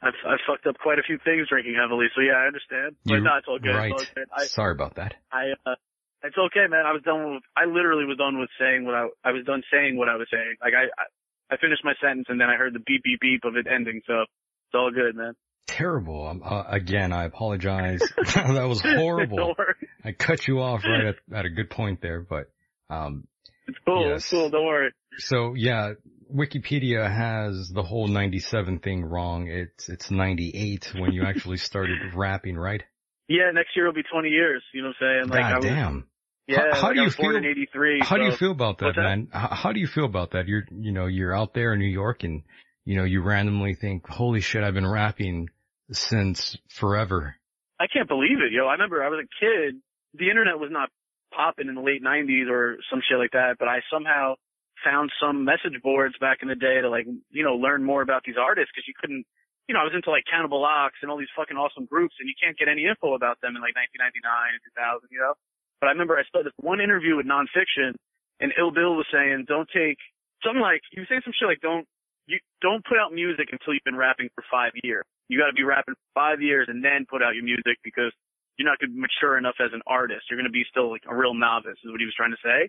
I've, I've fucked up quite a few things drinking heavily, so yeah, I understand. But You- no, it's all good. right. It's all good. I, Sorry about that. I, uh, it's okay, man. I was done with, I literally was done with saying what I, I was done saying what I was saying. Like I, I, I finished my sentence and then I heard the beep beep beep of it ending, so it's all good, man. Terrible. Um, uh, again, I apologize. that was horrible. I cut you off right at, at a good point there, but, um, It's cool. Yes. It's cool. Don't worry. so yeah, Wikipedia has the whole 97 thing wrong. It's, it's 98 when you actually started rapping, right? Yeah, next year will be 20 years. You know what I'm saying? Like I God was, damn. yeah, How- how like do you feel- in 83. How do you feel about that? man? How, how do you feel about that? You're, you know, you're out there in New York and, you know, you randomly think, holy shit, I've been rapping since forever. I can't believe it, yo. I remember I was a kid. The internet was not popping in the late 90s or some shit like that, but I somehow found some message boards back in the day to like, you know, learn more about these artists because you couldn't, you know, I was into like Cannibal Ox and all these fucking awesome groups and you can't get any info about them in like 1999 and 2000, you know? But I remember I saw this one interview with Non Phixion and Ill Bill was saying, don't take something like, he was saying some shit like, don't, you don't put out music until you've been rapping for five years. You got to be rapping for five years and then put out your music because you're not be mature enough as an artist. You're to be still like a real novice is what he was trying to say.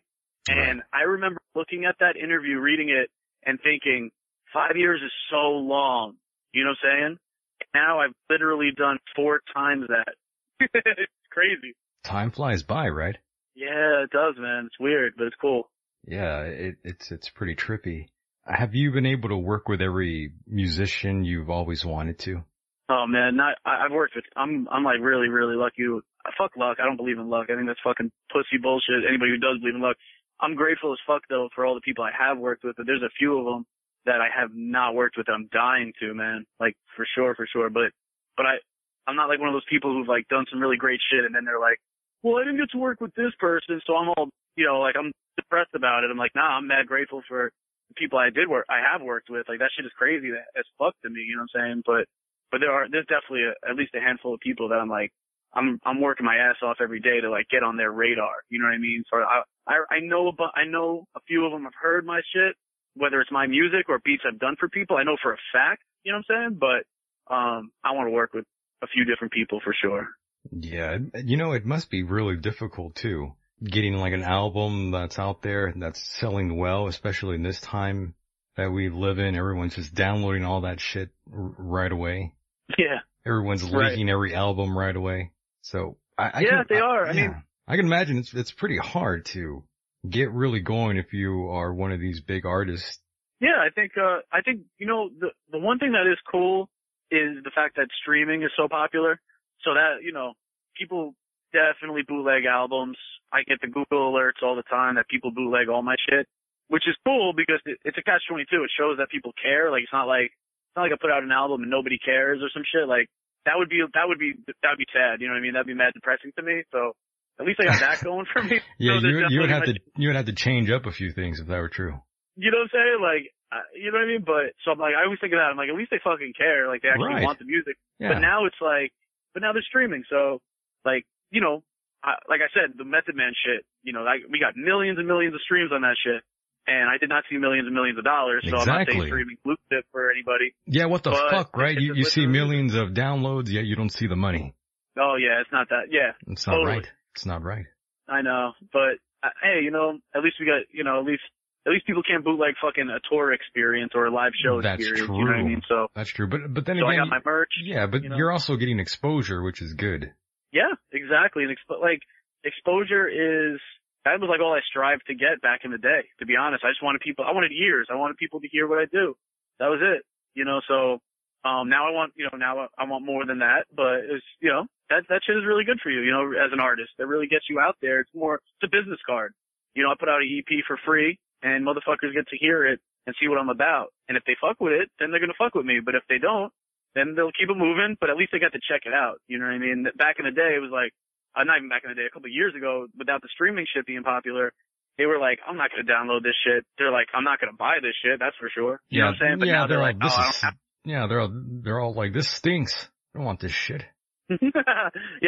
And I remember looking at that interview, reading it and thinking five years is so long. You know what I'm saying? Now I've literally done four times that. it's crazy. Time flies by, right? Yeah, it does, man. It's weird, but it's cool. Yeah, it, it's, it's pretty trippy. Have you been able to work with every musician you've always wanted to? Oh man, not I, I've worked with. I'm I'm like really really lucky. Fuck luck. I don't believe in luck. I think that's fucking pussy bullshit. Anybody who does believe in luck. I'm grateful as fuck though for all the people I have worked with, but there's a few of them that I have not worked with. I'm dying to, man. Like for sure, for sure. But but I I'm not like one of those people who've like done some really great shit and then they're like, well, I didn't get to work with this person, so I'm all you know like I'm depressed about it. I'm like, nah, I'm mad grateful for the people I did work I have worked with. Like that shit is crazy as fuck to me. You know what I'm saying? But but there are there's definitely a, at least a handful of people that I'm like I'm I'm working my ass off every day to like get on their radar. You know what I mean? So I I, I know about I know a few of them have heard my shit, whether it's my music or beats I've done for people. I know for a fact. You know what I'm saying? But um I want to work with a few different people for sure. Yeah, you know, it must be really difficult too. Getting like an album that's out there that's selling well, especially in this time that we live in. Everyone's just downloading all that shit r- right away. Yeah. Everyone's Right. leaking every album right away. So I, I Yeah, can, they are. I mean- I can imagine it's it's pretty hard to get really going if you are one of these big artists. Yeah, I think uh I think you know the the one thing that is cool is the fact that streaming is so popular. So that, you know, people definitely bootleg albums. I get the Google alerts all the time that people bootleg all my shit, which is cool because it, it's a catch 22. It shows that people care. Like it's not like it's not like I put out an album and nobody cares or some shit. Like that would be that would be that would be sad. You know what I mean? That'd be mad depressing to me. So at least I got that going for me. Yeah, So you you would have to you would have to change up a few things if that were true. you know what I'm saying? Like, uh, you know what I mean? But so I'm like, I always think of that. I'm like, at least they fucking care. Like they actually Right. want the music. Yeah. But now it's like, but now they're streaming. So like, you know, I, like I said, the Method Man shit. You know, like we got millions and millions of streams on that shit, and I did not see millions and millions of dollars. So I'm not Exactly. saying streaming lucrative for anybody. Yeah, what the But fuck, right? You you see millions of downloads, yet you don't see the money. Oh yeah, it's not that. Yeah, It's not Totally. right. It's not right. I know. But uh, hey, you know, at least we got, you know, at least. At least people can't bootleg fucking a tour experience or a live show That's experience. You know what I true. mean? So, That's true. But but then so I again, got my merch. yeah, but you know? you're also getting exposure, which is good. Yeah, exactly. And expo- like exposure is that was like all I strived to get back in the day. To be honest, I just wanted people. I wanted ears. I wanted people to hear what I do. That was it. You know. So um now I want you know now I want more than that. But it's you know that that shit is really good for you. You know, as an artist, that really gets you out there. It's more it's a business card. You know, I put out an EP for free, and motherfuckers get to hear it and see what I'm about. And if they fuck with it, then they're gonna fuck with me. But if they don't, then they'll keep it moving. But at least they got to check it out. You know what I mean? Back in the day, it was like uh, not even back in the day, a couple of years ago, without the streaming shit being popular, they were like, I'm not going to download this shit. They're like, I'm not going to buy this shit. That's for sure. You know what I'm saying? But yeah, now they're, all, like, this oh, is, yeah, they're all, they're all like, this stinks. I don't want this shit. yeah,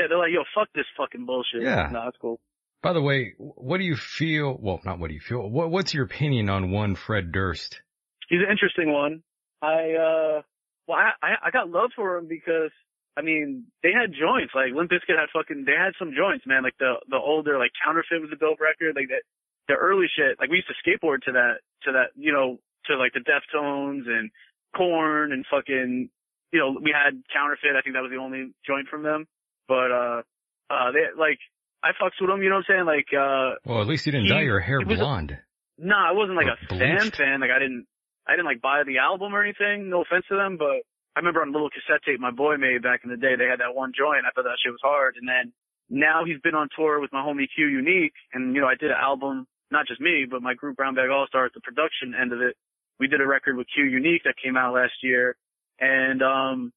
they're like, yo, fuck this fucking bullshit. Yeah. No, that's cool. By the way, what do you feel? Well, not what do you feel. What, what's your opinion on one Fred Durst? He's an interesting one. I uh, well, I I, I got love for him because I mean they had joints. Like Limp Bizkit had fucking they had some joints, man. Like the the older like Counterfeit was a dope record. Like that the early shit. Like we used to skateboard to that to that you know to like the Deftones and Korn and fucking you know we had Counterfeit. I think that was the only joint from them. But uh uh they like I fucks with them. You know what I'm saying? Like uh Well, at least you didn't He- dye your hair he was a- blonde. no, I wasn't like Or a fan fan. Like I didn't, I didn't like buy the album or anything. No offense to them, but I remember on a little cassette tape my boy made back in the day. They had that one joint. I thought that shit was hard. And then now he's been on tour with my homie Q Unique, and you know I did an album, not just me, but my group Brown Bag All Stars, the production end of it. We did a record with Q Unique that came out last year, and um,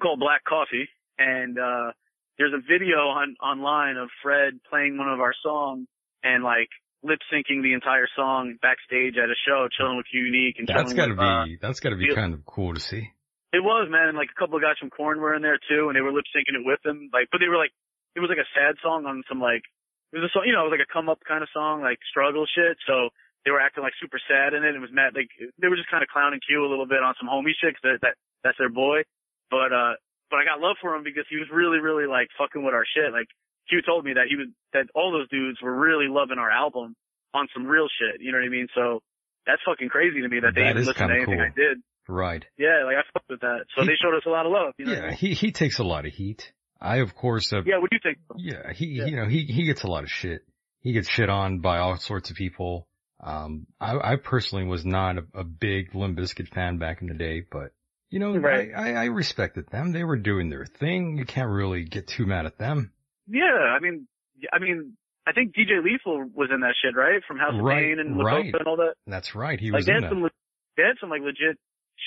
called Black Coffee. And uh, there's a video on online of Fred playing one of our songs and like lip syncing the entire song backstage at a show, chilling with Q Unique and That's gotta with, uh, be, that's gotta be kind of cool to see. It was, man, and like a couple of guys from Korn were in there too, and they were lip syncing it with him. Like, but they were like, it was like a sad song on some like, it was a song, you know, it was like a come up kind of song, like struggle shit. So they were acting like super sad in it. It was mad, like they were just kind of clowning Q a little bit on some homie shit 'cause that that that's their boy. But uh, but I got love for him because he was really really like fucking with our shit. Like Q told me that he was that all those dudes were really loving our album on some real shit. You know what I mean? So that's fucking crazy to me that they That even is listened to anything cool. I did. Right. Yeah, like I fucked with that. So He- they showed us a lot of love. You know? Yeah, he, he takes a lot of heat. I, of course, have, Yeah, what do you think? yeah, he, Yeah. you know, he, he gets a lot of shit. He gets shit on by all sorts of people. Um, I, I personally was not a, a big Limp Bizkit fan back in the day, but you know, Right. I, I, I respected them. They were doing their thing. You can't really get too mad at them. Yeah, I mean, I mean, I think DJ Lethal was in that shit, right? From House of Right, Pain and right. Lakota and all that. That's right. He Like was in that. some, le- they had some like legit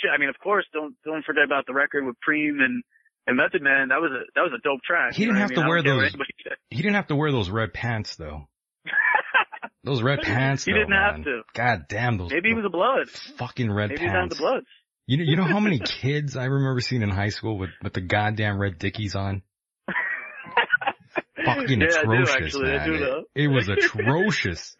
shit. I mean, of course, don't don't forget about the record with Preem and and Method Man. That was a that was a dope track. He didn't have I to mean? I wear don't care what those- He didn't have to wear those red pants though. Those red pants. He though, didn't have to. God damn those. Maybe he was a blood. fucking red Maybe he was down pants. bloods. You know, you know how many kids I remember seeing in high school with, with the goddamn red dickies on? Fucking yeah, I do atrocious, actually. I man. do It- It, was atrocious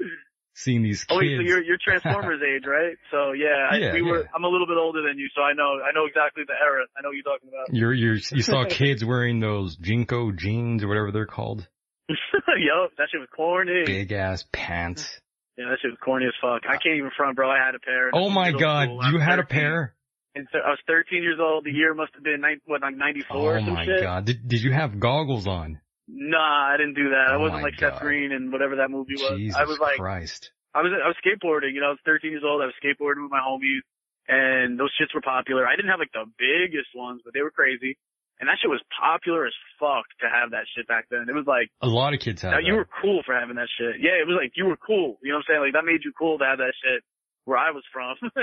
seeing these kids. Oh, wait, so you're you're Transformers age, right? So yeah, I, Yeah, we were. yeah. I'm a little bit older than you, so I know I know exactly the era. I know what you're talking about. You're, you're, you saw kids wearing those JNCO jeans or whatever they're called. Yup, that shit was corny. Big ass pants. Yeah, that shit was corny as fuck. I uh, can't even front, bro. I had a pair. Oh my god, school. You had a pair? And so I was 13 years old. The year must have been nine, what, like 94 Oh or some my god. Did, did you have goggles on? Nah, I didn't do that. I Oh wasn't my like Seth Green and whatever that movie was. Jesus I was like, Christ. I was, I was skateboarding. You know, I was 13 years old. I was skateboarding with my homies, and those shits were popular. I didn't have like the biggest ones, but they were crazy. And that shit was popular as fuck to have that shit back then. It was like, A lot of kids had. Now, that. you were cool for having that shit. Yeah, it was like you were cool. You know what I'm saying? Like that made you cool to have that shit where I was from.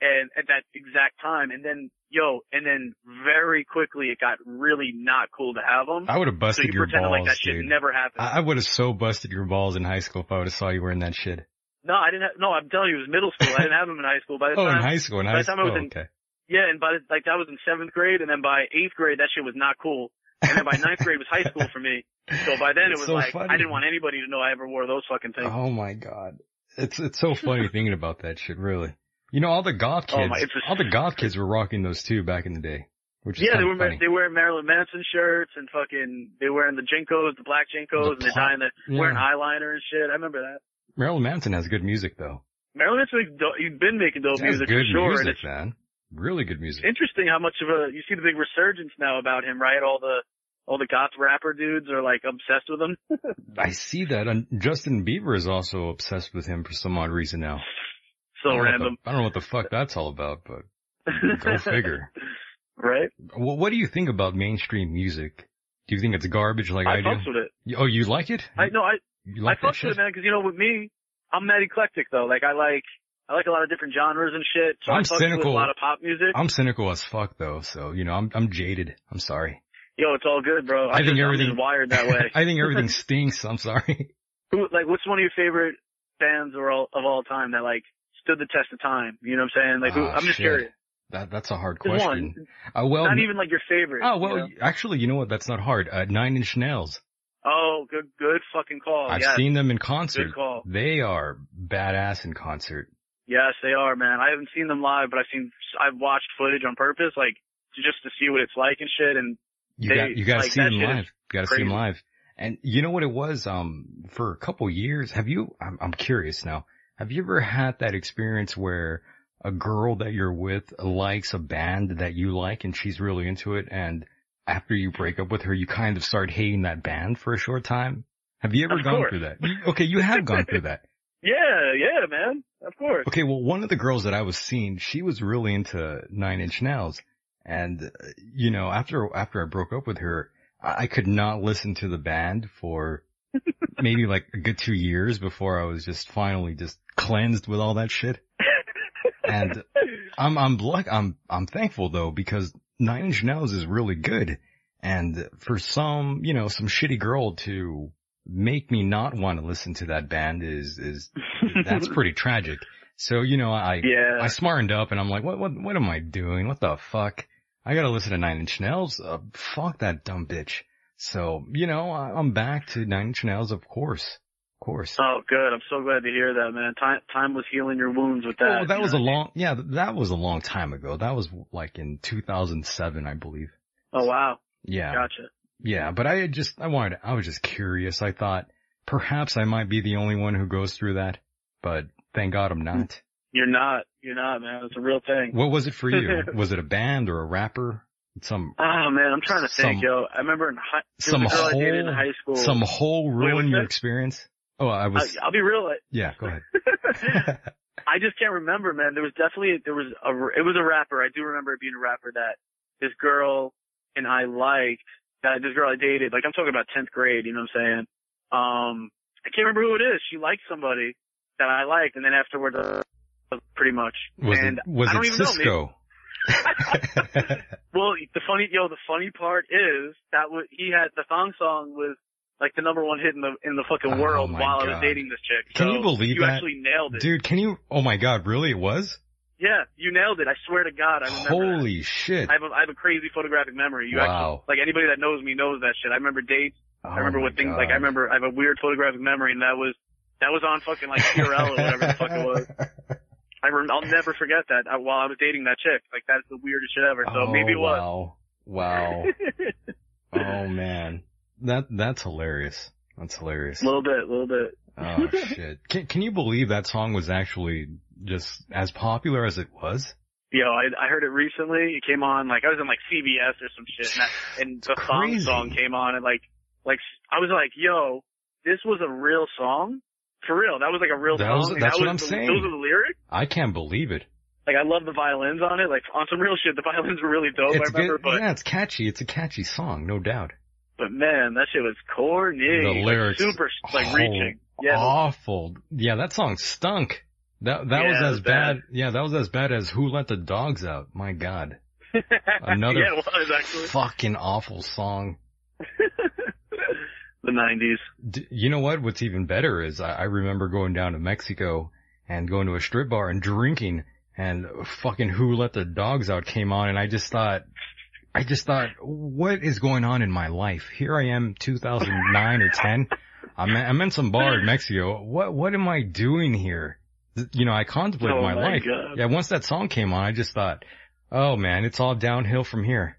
and at that exact time. And then, yo, and then very quickly it got really not cool to have them. I would have busted so you your pretended balls, like that shit dude. never happened. I, I would have so busted your balls in high school if I would have saw you wearing that shit. no, I didn't have, no, I'm telling you, it was middle school. I didn't have them in high school. By the Oh, time, in high school, in by high the time I school. was in- oh, okay. yeah, and by the, like that was in seventh grade and then by eighth grade that shit was not cool. And then by ninth grade was high school for me. So by then it was so like, funny. I didn't want anybody to know I ever wore those fucking things. Oh my god. It's, it's so funny thinking about that shit, really. You know, all the goth Oh kids, my- a- all the goth kids were rocking those too back in the day. Which Yeah, they were funny. they Marilyn Manson shirts and fucking they were wearing the JNCOs, the black Jinkos, The and they're dying the yeah. wearing eyeliner and shit. I remember that. Marilyn Manson has good music though. Marilyn Manson, he's been making dope music good for sure, and music, it's man. Really good music. interesting how much of a you see the big resurgence now about him, right? All the all the goth rapper dudes are like obsessed with him. I see that. And Justin Bieber is also obsessed with him for some odd reason now. So I don't know what the- I don't know what the fuck that's all about, but go figure. right? Well, what do you think about mainstream music? Do you think it's garbage like I, I do? with it. Oh, you like it? I no, I You like I fucks with it, man, because you know, with me, I'm that eclectic though. Like I like I like a lot of different genres and shit. So I I'm with cynical. a lot of pop music. I'm cynical as fuck though, so you know I'm I'm jaded. I'm sorry. Yo, it's all good, bro. I I'm think just, everything- just wired that way. I think everything stinks. I'm sorry. Who, like, what's one of your favorite bands of all, of all time that like stood the test of time? You know what I'm saying? Like, who, Ah, I'm just shit. curious. That that's a hard question. one. Uh, well, Not even like your favorite. oh well, you know? actually, you know what? That's not hard. Uh, Nine Inch Nails. Oh, good, good fucking call. I've yes. seen them in concert. Good call. They are badass in concert. Yes, they are, man. I haven't seen them live, but I've seen, I've watched footage on purpose, like, to, just to see what it's like and shit. And You They- got you got to like, see them live. You got to see them live. And you know what it was? Um, for a couple years, have you? I'm, I'm curious now. Have you ever had that experience where a girl that you're with likes a band that you like and she's really into it, and after you break up with her, you kind of start hating that band for a short time? Have you ever Of gone course. through that? Okay, you have gone through that. yeah, yeah, man. Of course. Okay, well, one of the girls that I was seeing, she was really into Nine Inch Nails, and uh, you know, after after I broke up with her, I, I could not listen to the band for maybe like a good two years before I was just finally just cleansed with all that shit. And I'm I'm luck I'm I'm thankful though because Nine Inch Nails is really good, and for some you know some shitty girl to make me not want to listen to that band is is that's pretty tragic. So, you know, I, Yeah. I smartened up and I'm like, what, what, what am I doing? What the fuck? I gotta listen to Nine Inch Nails. Uh, fuck that dumb bitch. So, you know, I'm back to Nine Inch Nails, of course. Of course. Oh, good. I'm so glad to hear that, man. Time, time was healing your wounds with that. Oh, that was know a what I mean? long, yeah, that was a long time ago. That was like in 2007, I believe. Oh, wow. Yeah. Gotcha. Yeah, but I had just, I wanted, I was just curious. I thought perhaps I might be the only one who goes through that, but thank God I'm not. You're not. You're not, man. It's a real thing. What was it for you? was it a band or a rapper? Some Oh man, I'm trying to think, yo. I remember in high, some girl I dated in whole high school. some whole Wait, ruin what's your experience? Oh, I was I, I'll be real. Yeah. Go ahead. I just can't remember, man. There was definitely there was a it was a rapper. I do remember it being a rapper that this girl and I liked. That this girl I dated, like I'm talking about tenth grade. You know what I'm saying? Um, I can't remember who it is. She liked somebody that I liked, and then afterward, uh, pretty much. Was and it was I don't it even know. Well, the funny, yo, the funny part is that was, he had the thong song was like the number one hit in the in the fucking Oh, world my while I was dating this chick. Can So you believe you that? actually nailed it, Dude, can you? Oh my God, really? It was? Yeah, you nailed it. I swear to God, I remember. that. Holy shit! I have a, I have a crazy photographic memory. You Wow. actually, like anybody that knows me knows that shit. I remember dates. Oh I remember what things, God. like I remember, I have a weird photographic memory and that was, that was on fucking like TRL or whatever the fuck it was. I rem- I'll never forget that uh, while I was dating that chick. Like that's the weirdest shit ever. So oh, maybe it was. Wow. Wow. oh man. That that's hilarious. That's hilarious. A little bit, a little bit. Oh shit. Can can you believe that song was actually just as popular as it was? Yo, I, I heard it recently. It came on like I was in like CVS or some shit, and, that, and the song song came on, and like, like I was like, yo, this was a real song, for real. That was like a real That song. was- that's that what was I'm the, saying. Those are the lyrics. I can't believe it. Like I love the violins on it. Like on some real shit, the violins were really dope. it's I remember, good. but yeah, it's catchy. It's a catchy song, no doubt. but man, that shit was corny. The like, lyrics, super like oh, reaching. Yeah, awful. Yeah, that song stunk. That that Yeah, was as was bad. bad. Yeah, that was as bad as Who Let the Dogs Out. My God, another yeah, was actually fucking awful song. the '90s. D- you know what? What's even better is I, I remember going down to Mexico and going to a strip bar and drinking and fucking Who Let the Dogs Out came on and I just thought, I just thought, what is going on in my life? Here I am, 2009 or 10. I'm, I'm in some bar in Mexico. What, what am I doing here? You know, I contemplated Oh my, my life. God. Yeah, once that song came on, I just thought, oh man, it's all downhill from here.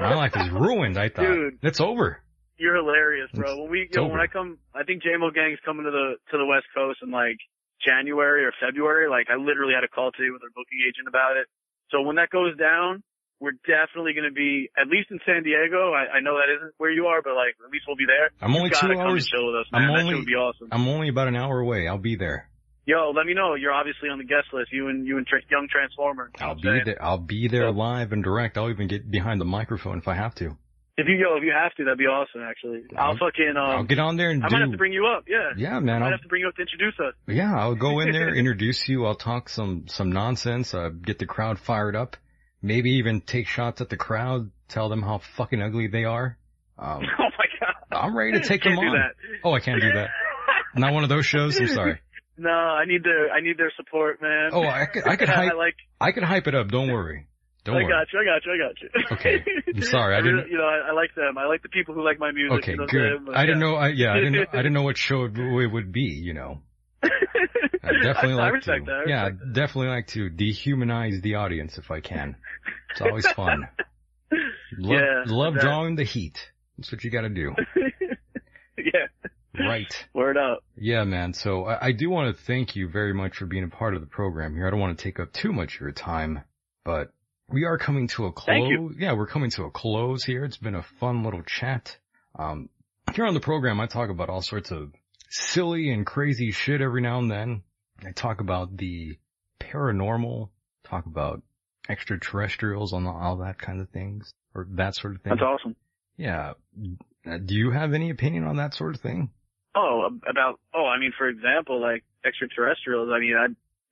My life is ruined, I thought. Dude. It's over. You're hilarious, bro. It's- When we, it's yo, over. when I come, I think Jamo Gang's coming to the to the West Coast in like January or February. Like I literally had a call today with our booking agent about it. So when that goes down, we're definitely going to be at least in San Diego. I, I know that isn't where you are, but like at least we'll be there. I'm only you two come hours- and chill with us, I'm man. that only- would be awesome. I'm only about an hour away. I'll be there. Yo, let me know. You're obviously on the guest list. You and you and Young Transformer. You know I'll be saying? there. I'll be there live and direct. I'll even get behind the microphone if I have to. If you go, if you have to, that'd be awesome. Actually, I'll, fucking. Um, I'll get on there and I do. might have to bring you up. Yeah. yeah, I man. might I'll, have to bring you up to introduce us. yeah, I'll go in there, introduce you. I'll talk some some nonsense. Uh, get the crowd fired up. Maybe even take shots at the crowd. Tell them how fucking ugly they are. Um, Oh my god. I'm ready to take Can't them do on. that. Oh, I can't do that. Not one of those shows. I'm sorry. No, I need their I need their support, man. Oh, I could I could I hype like I could hype it up. Don't worry. Don't I worry. got you. I got you. I got you. Okay. I'm sorry, I I didn't- You know, I, I like them. I like the people who like my music. Okay, you know good. But, I didn't yeah. know. I, yeah, I didn't. Know, I didn't know what show it, it would be. You know, I definitely like to. that. I yeah, that. definitely like to dehumanize the audience if I can. It's always fun. Love, Yeah, love that- drawing the heat. That's what you got to do. yeah. Right. Word up. Yeah, man. So I, I do want to thank you very much for being a part of the program here. I don't want to take up too much of your time, but we are coming to a close. Yeah, we're coming to a close here. It's been a fun little chat. Um, here on the program, I talk about all sorts of silly and crazy shit every now and then. I talk about the paranormal, talk about extraterrestrials and all that kind of things, or that sort of thing. That's awesome. Yeah. Uh, Do you have any opinion on that sort of thing? Oh, about oh, I mean, for example, like extraterrestrials. I mean, I,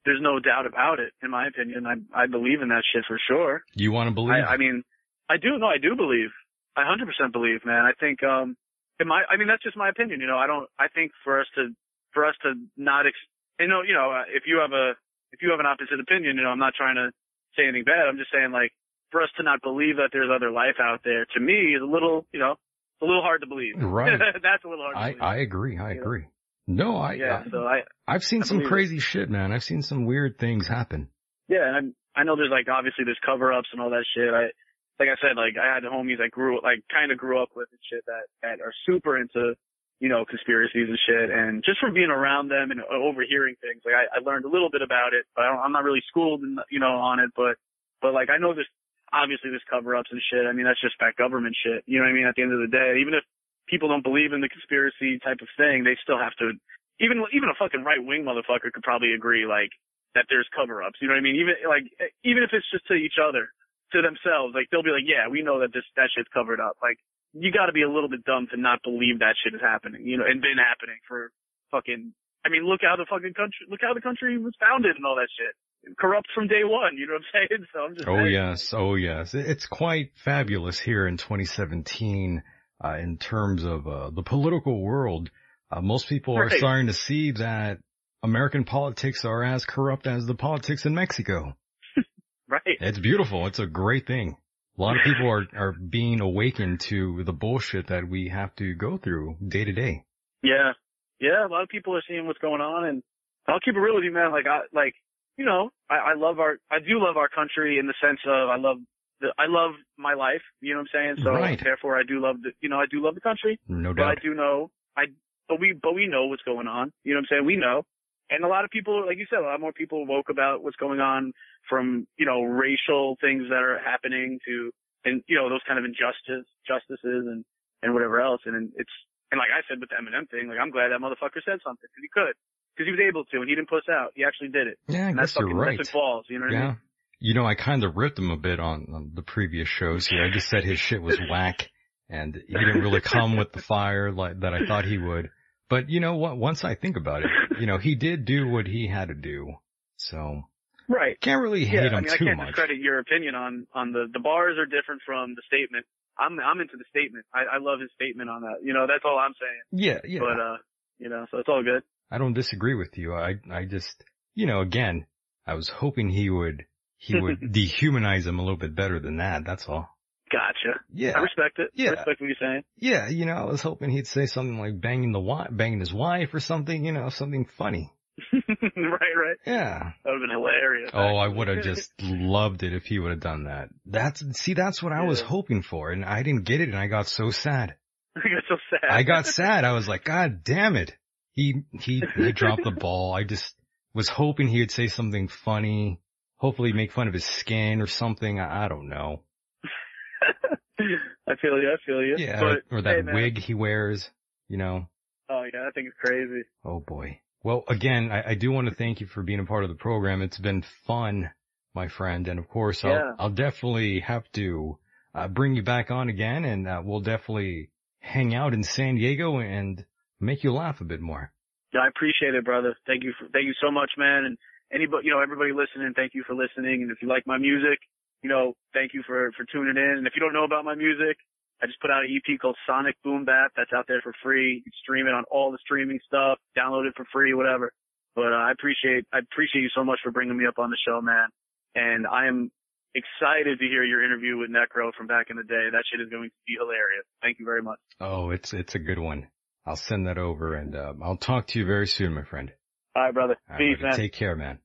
there's no doubt about it. In my opinion, I I believe in that shit for sure. You want to believe? I, I mean, I do. No, I do believe. I 100% believe, man. I think, um, in my, I mean, that's just my opinion. You know, I don't. I think for us to, for us to not, ex, you know, you know, uh, if you have a, if you have an opposite opinion, you know, I'm not trying to say anything bad. I'm just saying, like, for us to not believe that there's other life out there, to me, is a little, you know, it's a little hard to believe. Right. that's a little hard to I, believe. I agree. I You know? No, I, yeah. I So I, I've seen I some believe it. crazy shit, man. I've seen some weird things happen. Yeah, and I'm, I know there's like obviously there's cover ups and all that shit. I like I said, like I had homies I grew like kind of grew up with and shit that that are super into you know conspiracies and shit. And just from being around them and overhearing things, like I, I learned a little bit about it, but I don't, I'm not really schooled in, you know on it. But but like I know there's obviously there's cover ups and shit. I mean that's just that government shit. You know what I mean? At the end of the day, even if people don't believe in the conspiracy type of thing, they still have to. Even even a fucking right wing motherfucker could probably agree like that there's cover ups. You know what I mean? Even like even if it's just to each other, to themselves, like they'll be like, yeah, we know that this that shit's covered up. Like you got to be a little bit dumb to not believe that shit is happening. You know, and been happening for fucking. I mean, look how the fucking country, look how the country was founded and all that shit. Corrupt from day one. You know what I'm saying? So I'm just. Oh saying. yes. Oh yes. It's quite fabulous here in 2017, uh, in terms of, uh, the political world. Uh, most people are Right. starting to see that American politics are as corrupt as the politics in Mexico. Right. It's beautiful. It's a great thing. A lot of people are, are being awakened to the bullshit that we have to go through day to day. Yeah. Yeah, a lot of people are seeing what's going on and I'll keep it real with you, man. Like I, like, you know, I, I love our, I do love our country in the sense of I love the, I love my life. You know what I'm saying? So Right. therefore I do love the, you know, I do love the country, No doubt. but I do know, I, but we, but we know what's going on. You know what I'm saying? We know. And a lot of people, like you said, a lot more people woke about what's going on from, you know, racial things that are happening to, and, you know, those kind of injustice, justices and, and whatever else. And it's, and like I said with the Eminem thing, like I'm glad that motherfucker said something because he could, because he was able to, and he didn't puss out. He actually did it. Yeah, I and that's guess you're fucking right. that's balls. You know what I Yeah. mean? You know, I kind of ripped him a bit on, on the previous shows here. I just said his shit was whack and he didn't really come with the fire like that I thought he would. But you know what? Once I think about it, you know, he did do what he had to do. So Right. can't really hate Yeah. him I mean, I can't much. discredit your opinion on on the the bars are different from the statement. I'm I'm into the statement. I, I love his statement on that. You know, that's all I'm saying. Yeah, yeah. But uh, you know, so it's all good. I don't disagree with you. I, I just, you know, again, I was hoping he would, he would dehumanize him a little bit better than that. That's all. Gotcha. Yeah. I respect it. Yeah. I respect what you're saying. Yeah, you know, I was hoping he'd say something like banging the wife, banging his wife or something, you know, something funny. right, right. Yeah. That would have been hilarious. Oh, I would have just loved it if he would have done that. That's, see, that's what I was hoping for and I didn't get it and I got so sad. I got so sad. I got sad. I was like, God damn it. He, he, he dropped the ball. I just was hoping he would say something funny, hopefully make fun of his skin or something. I, I don't know. I feel you. I feel you. Yeah. But, or that hey, wig he wears, you know. Oh yeah, I think it's crazy. Oh boy. Well, again, I, I do want to thank you for being a part of the program. It's been fun, my friend. And of course, I'll, Yeah. I'll definitely have to uh, bring you back on again and uh, we'll definitely hang out in San Diego and make you laugh a bit more. Yeah, I appreciate it, brother. Thank you. For, thank you so much, man. And anybody, you know, everybody listening, thank you for listening. And if you like my music, you know, thank you for for tuning in. And if you don't know about my music, I just put out an EP called Sonic Boom Bap. That's out there for free. You can stream it on all the streaming stuff, download it for free, whatever. But uh, I appreciate I appreciate you so much for bringing me up on the show, man. And I am excited to hear your interview with Necro from back in the day. That shit is going to be hilarious. Thank you very much. Oh, it's, it's a good one. I'll send that over and, uh, I'll talk to you very soon, my friend. All right, brother. All Peace, man. Take care, man.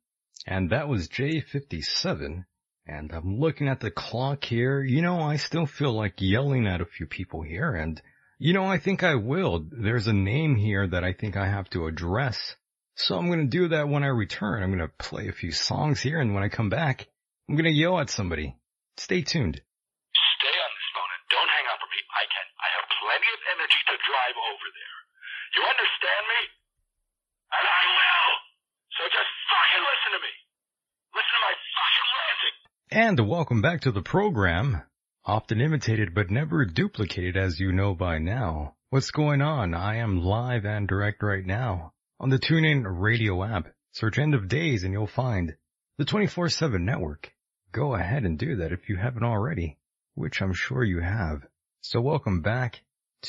And that was J57. And I'm looking at the clock here. You know, I still feel like yelling at a few people here. And, you know, I think I will. There's a name here that I think I have to address. So I'm going to do that when I return. I'm going to play a few songs here. And when I come back, I'm going to yell at somebody. Stay tuned. Stay on this phone and don't hang up on me. I can. I have plenty of energy to drive over there. You understand me? And I will. So just fucking listen to me. Listen to my fucking ranting. And welcome back to the program. Often imitated but never duplicated as you know by now. What's going on? I am live and direct right now on the TuneIn radio app. Search end of days and you'll find the 24-7 network. Go ahead and do that if you haven't already, which I'm sure you have. So welcome back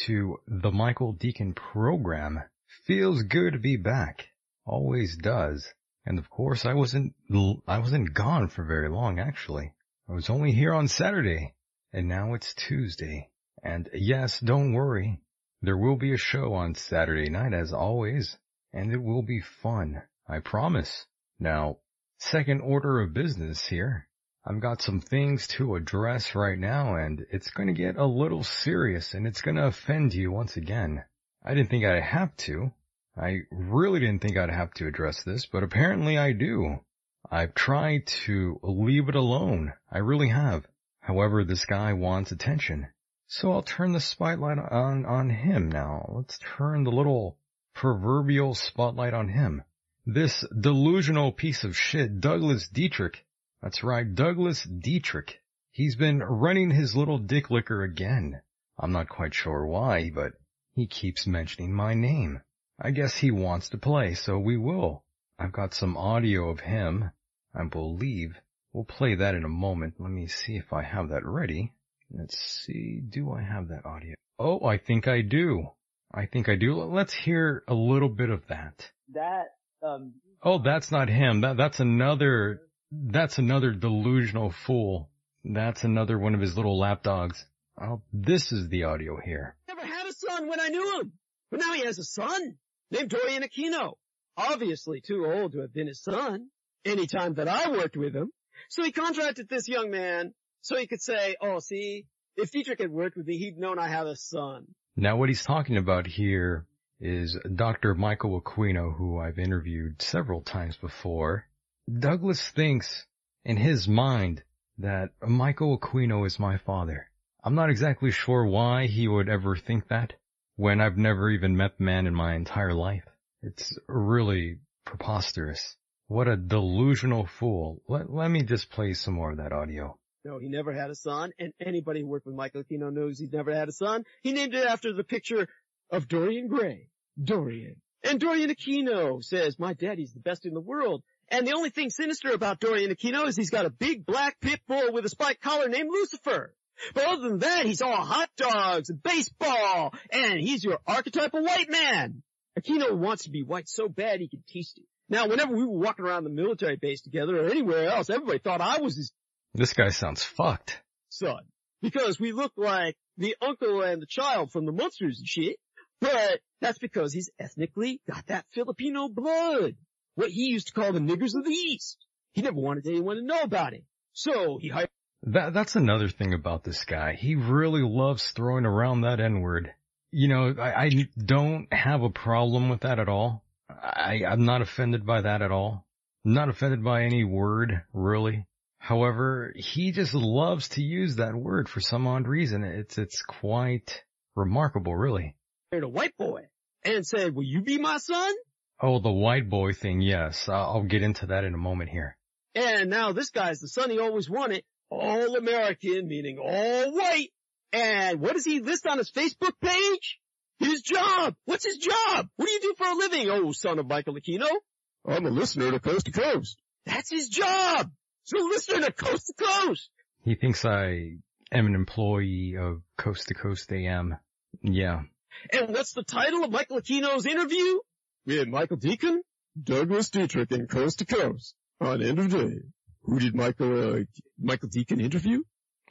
to the Michael Decon program. Feels good to be back. Always does. And of course I wasn't, I wasn't gone for very long actually. I was only here on Saturday and now it's Tuesday. And yes, don't worry. There will be a show on Saturday night as always and it will be fun. I promise. Now, second order of business here. I've got some things to address right now and it's going to get a little serious and it's going to offend you once again. I didn't think I'd have to. I really didn't think I'd have to address this, but apparently I do. I've tried to leave it alone. I really have. However, this guy wants attention. So I'll turn the spotlight on, on him now. Let's turn the little proverbial spotlight on him. This delusional piece of shit, Douglas Dietrich. That's right, Douglas Dietrich. He's been running his little dick licker again. I'm not quite sure why, but he keeps mentioning my name. I guess he wants to play, so we will. I've got some audio of him, I believe. We'll play that in a moment. Let me see if I have that ready. Let's see, do I have that audio? Oh, I think I do. I think I do. Let's hear a little bit of that. That, um, Oh, that's not him. That, that's another, that's another delusional fool. That's another one of his little lapdogs. Oh, this is the audio here. never had a son when I knew him. But now he has a son named Dorian Aquino. Obviously too old to have been his son any time that I worked with him. So he contracted this young man so he could say, oh, see, if Dietrich had worked with me, he'd known I had a son. Now what he's talking about here is Dr. Michael Aquino, who I've interviewed several times before. Douglas thinks in his mind that Michael Aquino is my father. I'm not exactly sure why he would ever think that when I've never even met the man in my entire life. It's really preposterous. What a delusional fool. Let, let me just play some more of that audio. No, he never had a son, and anybody who worked with Michael Aquino knows he's never had a son. He named it after the picture of Dorian Gray. Dorian. And Dorian Aquino says, my daddy's the best in the world. And the only thing sinister about Dorian Aquino is he's got a big black pit bull with a spiked collar named Lucifer. But other than that, he's all hot dogs and baseball, and he's your archetypal white man. Aquino wants to be white so bad he can taste it. Now, whenever we were walking around the military base together or anywhere else, everybody thought I was his This guy sounds fucked. son. Because we look like the uncle and the child from the monsters and shit. But that's because he's ethnically got that Filipino blood. What he used to call the niggers of the East. He never wanted anyone to know about it. So he hired That, that's another thing about this guy. He really loves throwing around that N-word. You know, I, I don't have a problem with that at all. I, I'm not offended by that at all. Not offended by any word, really. However, he just loves to use that word for some odd reason. It's, it's quite remarkable, really. a white boy and said, will you be my son? Oh, the white boy thing, yes. I'll, I'll get into that in a moment here. And now this guy's the son he always wanted. All American, meaning all white. And what does he list on his Facebook page? His job. What's his job? What do you do for a living, oh son of Michael Aquino? I'm a listener to Coast to Coast. That's his job. So listener to Coast to Coast. He thinks I am an employee of Coast to Coast AM. Yeah. And what's the title of Michael Aquino's interview? With Michael Decon, Douglas Dietrich, and Coast to Coast on End of Day Who did Michael, uh, Michael Decon interview?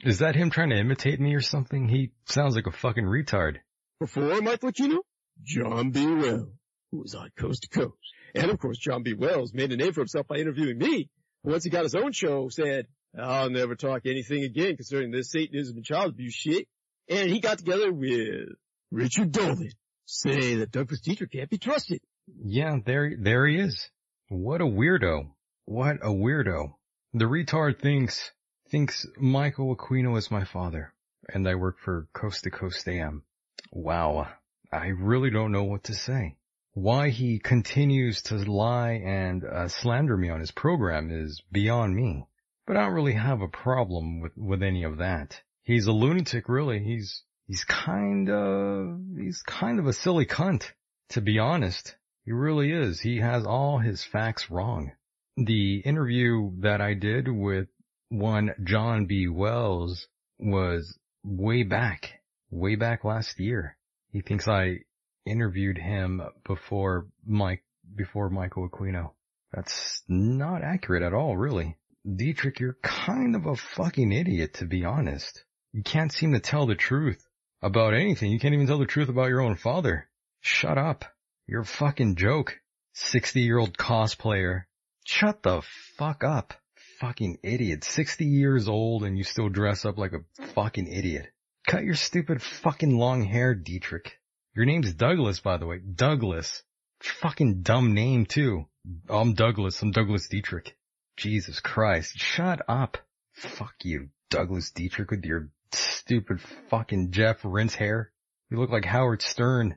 Is that him trying to imitate me or something? He sounds like a fucking retard. Before Michael Aquino, John B. Wells, who was on Coast to Coast. And of course, John B. Wells made a name for himself by interviewing me. Once he got his own show, said, I'll never talk anything again concerning this Satanism and child abuse shit. And he got together with Richard Dolan, say that Douglas Dietrich can't be trusted. Yeah, there, there he is. What a weirdo. What a weirdo. The retard thinks, thinks Michael Aquino is my father and I work for Coast to Coast AM. Wow. I really don't know what to say. Why he continues to lie and uh, slander me on his program is beyond me. But I don't really have a problem with, with any of that. He's a lunatic, really. He's, he's kind of, he's kind of a silly cunt, to be honest. He really is. He has all his facts wrong. The interview that I did with one John B. Wells was way back, way back last year. He thinks I interviewed him before Mike, before Michael Aquino. That's not accurate at all, really. Dietrich, you're kind of a fucking idiot, to be honest. You can't seem to tell the truth about anything. You can't even tell the truth about your own father. Shut up. You're a fucking joke. 60 year old cosplayer. Shut the fuck up. Fucking idiot. 60 years old and you still dress up like a fucking idiot. Cut your stupid fucking long hair, Dietrich. Your name's Douglas, by the way. Douglas. Fucking dumb name too. I'm Douglas. I'm Douglas Dietrich. Jesus Christ. Shut up. Fuck you, Douglas Dietrich with your stupid fucking Jeff Rense hair. You look like Howard Stern.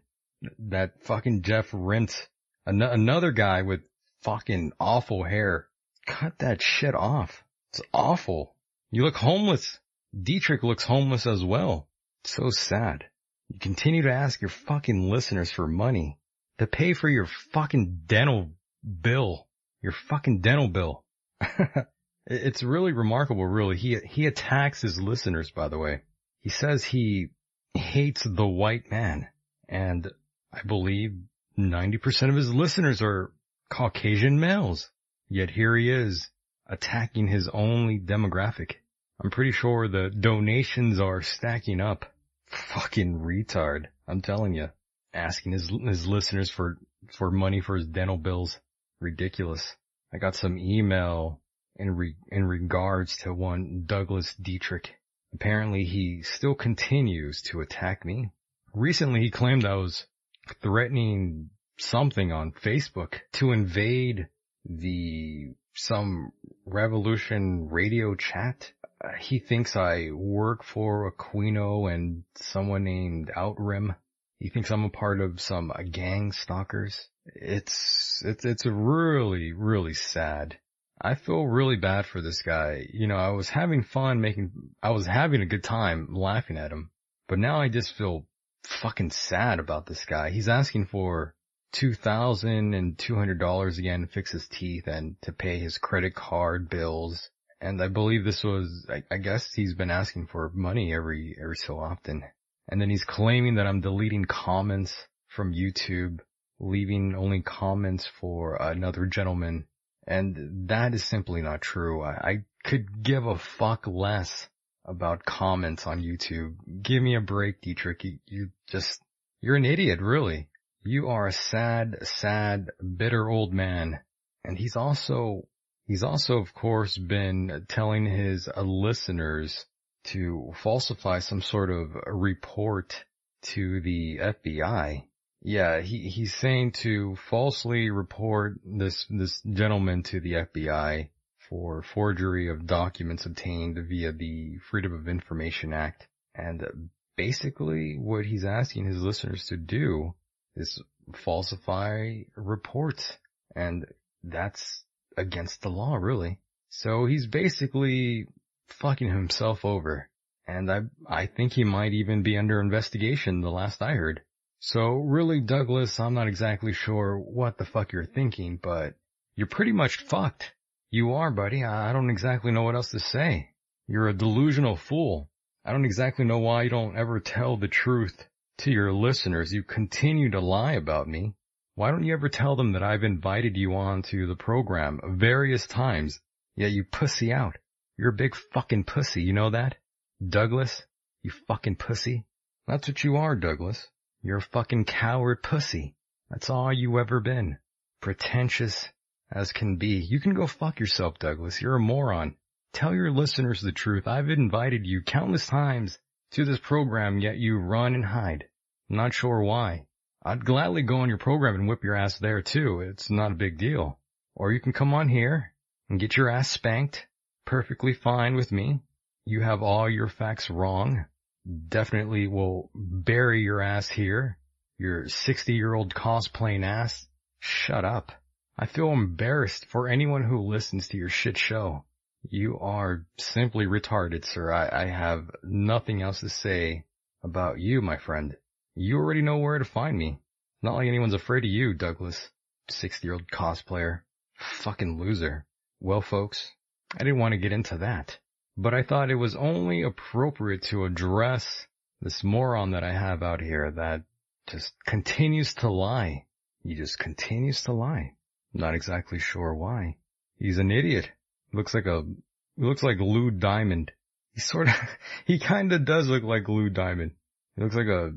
That fucking Jeff Rense. An- another guy with fucking awful hair. Cut that shit off. It's awful. You look homeless. Dietrich looks homeless as well. so sad. You continue to ask your fucking listeners for money to pay for your fucking dental bill. Your fucking dental bill. it's really remarkable, really. He, he attacks his listeners, by the way. He says he hates the white man. And I believe 90% of his listeners are Caucasian males. Yet here he is attacking his only demographic. I'm pretty sure the donations are stacking up. Fucking retard. I'm telling you. Asking his, his listeners for, for money for his dental bills. Ridiculous. I got some email in re, in regards to one Douglas Dietrich. Apparently he still continues to attack me. Recently he claimed I was threatening something on Facebook to invade the some revolution radio chat. Uh, he thinks I work for Aquino and someone named Outrim. He thinks I'm a part of some uh, gang stalkers. It's, it's, it's really, really sad. I feel really bad for this guy. You know, I was having fun making, I was having a good time laughing at him, but now I just feel fucking sad about this guy. He's asking for two thousand and two hundred dollars again to fix his teeth and to pay his credit card bills. And I believe this was, I, I guess he's been asking for money every, every so often. And then he's claiming that I'm deleting comments from YouTube, leaving only comments for another gentleman. And that is simply not true. I, I could give a fuck less about comments on YouTube. Give me a break, Dietrich. You, you just, you're an idiot, really. You are a sad, sad, bitter old man. And he's also, he's also of course been telling his uh, listeners to falsify some sort of report to the FBI. Yeah, he, he's saying to falsely report this, this gentleman to the FBI for forgery of documents obtained via the Freedom of Information Act. And basically what he's asking his listeners to do is falsify reports. And that's against the law, really. So he's basically fucking himself over. And I, I think he might even be under investigation the last I heard. So really, Douglas, I'm not exactly sure what the fuck you're thinking, but you're pretty much fucked. You are, buddy. I don't exactly know what else to say. You're a delusional fool. I don't exactly know why you don't ever tell the truth to your listeners. You continue to lie about me. Why don't you ever tell them that I've invited you on to the program various times Yet you pussy out. You're a big fucking pussy, you know that? Douglas, you fucking pussy. That's what you are, Douglas. You're a fucking coward pussy. That's all you ever been. Pretentious as can be. You can go fuck yourself, Douglas. You're a moron. Tell your listeners the truth. I've invited you countless times to this program, yet you run and hide. not sure why. I'd gladly go on your program and whip your ass there too. It's not a big deal. Or you can come on here and get your ass spanked. Perfectly fine with me. You have all your facts wrong. Definitely will bury your ass here. Your 60 year old cosplaying ass. Shut up. I feel embarrassed for anyone who listens to your shit show. You are simply retarded, sir. I, I have nothing else to say about you, my friend. You already know where to find me. Not like anyone's afraid of you, Douglas. 60 year old cosplayer. Fucking loser. Well, folks, I didn't want to get into that, but I thought it was only appropriate to address this moron that I have out here that just continues to lie. He just continues to lie. Not exactly sure why. He's an idiot. Looks like a, looks like Lou Diamond. He sort of, he kinda does look like Lou Diamond. He looks like a,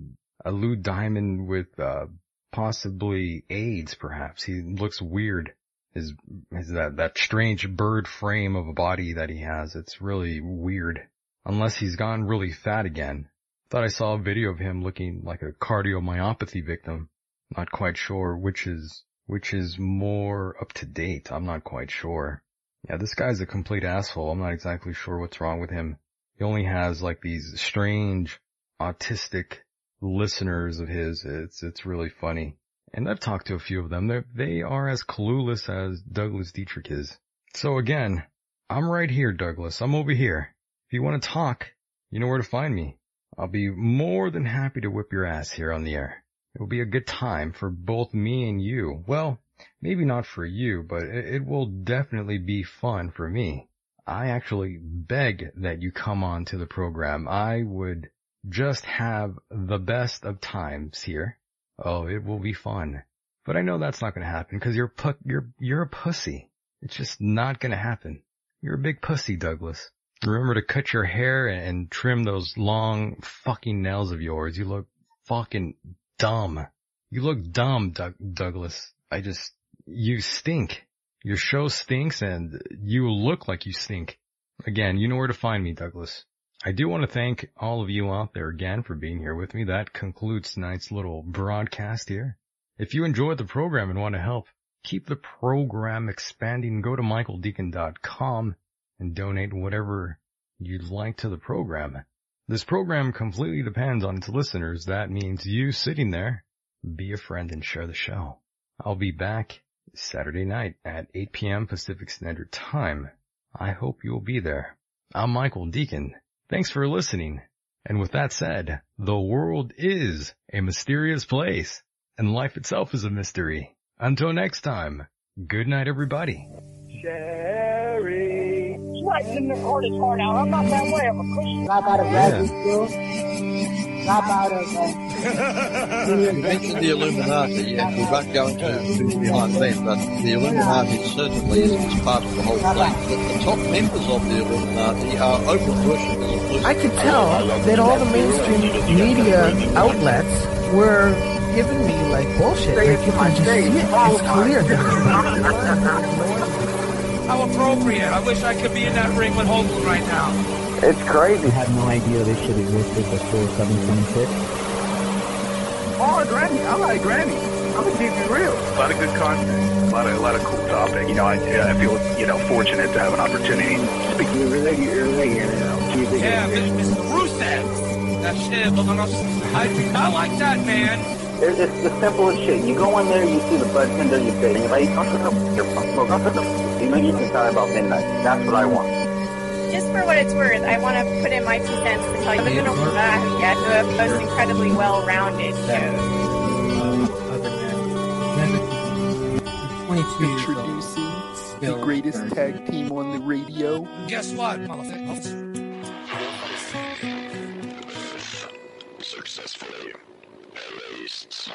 a Lou Diamond with, uh, possibly AIDS perhaps. He looks weird. His, his, that, that strange bird frame of a body that he has. It's really weird. Unless he's gone really fat again. Thought I saw a video of him looking like a cardiomyopathy victim. Not quite sure which is, which is more up to date. I'm not quite sure. Yeah, this guy's a complete asshole. I'm not exactly sure what's wrong with him. He only has like these strange autistic listeners of his. It's, it's really funny. And I've talked to a few of them. They're, they are as clueless as Douglas Dietrich is. So again, I'm right here, Douglas. I'm over here. If you want to talk, you know where to find me. I'll be more than happy to whip your ass here on the air. It will be a good time for both me and you. Well, maybe not for you, but it will definitely be fun for me. I actually beg that you come on to the program. I would just have the best of times here. Oh, it will be fun. But I know that's not going to happen because you're pu- you're you're a pussy. It's just not going to happen. You're a big pussy, Douglas. Remember to cut your hair and trim those long fucking nails of yours. You look fucking dumb. You look dumb, Doug- Douglas. I just, you stink. Your show stinks and you look like you stink. Again, you know where to find me, Douglas. I do want to thank all of you out there again for being here with me. That concludes tonight's little broadcast here. If you enjoyed the program and want to help keep the program expanding, go to michaeldecon.com and donate whatever you'd like to the program. This program completely depends on its listeners. That means you sitting there, be a friend and share the show. I'll be back Saturday night at 8 p.m. Pacific Standard Time. I hope you'll be there. I'm Michael Decon. Thanks for listening. And with that said, the world is a mysterious place and life itself is a mystery. Until next time, good night everybody. Sherry. Swiping in the hardest hard out. I'm not that way. I'm a Christian. Drop out of graduate school. Drop out of, uh, You mentioned the Illuminati, and we won't go into who's behind them, but the Illuminati certainly is part of the whole thing. The, the top members of the Illuminati are open worshippers. I could tell that all the mainstream media outlets were giving me like bullshit. Like you can just see it. It's clear. How appropriate. I wish I could be in that ring with Hogan right now. It's crazy. I had no idea this shit existed before 726. Oh, Grammy. I like Grammy. I'm gonna keep it real. A lot of good content, a lot of a lot of cool topics. You know, I, I feel you know fortunate to have an opportunity. Speaking really, really, you know, keep it Yeah, Mr. Rusev. That shit, I, I like that, man. It's, it's the simplest shit. You go in there, you see the bartender, you say, and you're like, don't put the your smoke, don't put the, you know, you can start about midnight. That's what I want. Just for what it's worth, I want to put in my two cents to tell you that no one yet who have most incredibly well-rounded shows. Introducing the greatest tag team on the radio. Guess what, motherfucker? Successfully.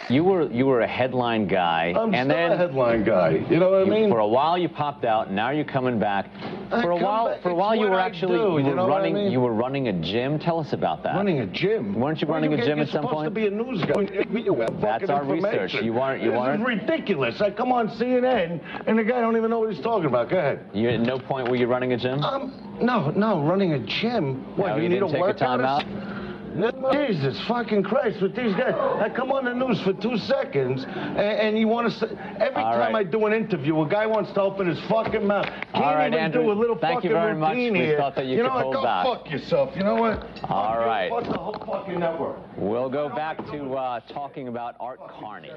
You were you were a headline guy, I'm and still then a headline guy. You know what I mean? For a while you popped out. Now you're coming back. I For a while, back, for a it's while you were actually do, you you were know I running mean? you were running a gym. Tell us about that. Running a gym. Weren't you Well, running a gym at some supposed point? to be a news guy. That's our research. You weren't. You this weren't. This is ridiculous. I come on CNN and the guy don't even know what he's talking about. Go ahead. You at no point were you running a gym? Um, no, no, running a gym. What, No, you, you need didn't a take a workout? or timeout? s- Jesus fucking Christ, with these guys. I come on the news for two seconds, and, and you want to say, every All time right. I do an interview, a guy wants to open his fucking mouth. Can't All right, even Andrew, do a little thank you very much. routine We here. thought that you you could know what? hold Go back. fuck yourself. You know what? All right. Fuck the whole fucking network. We'll go back to uh, talking about Art Carney.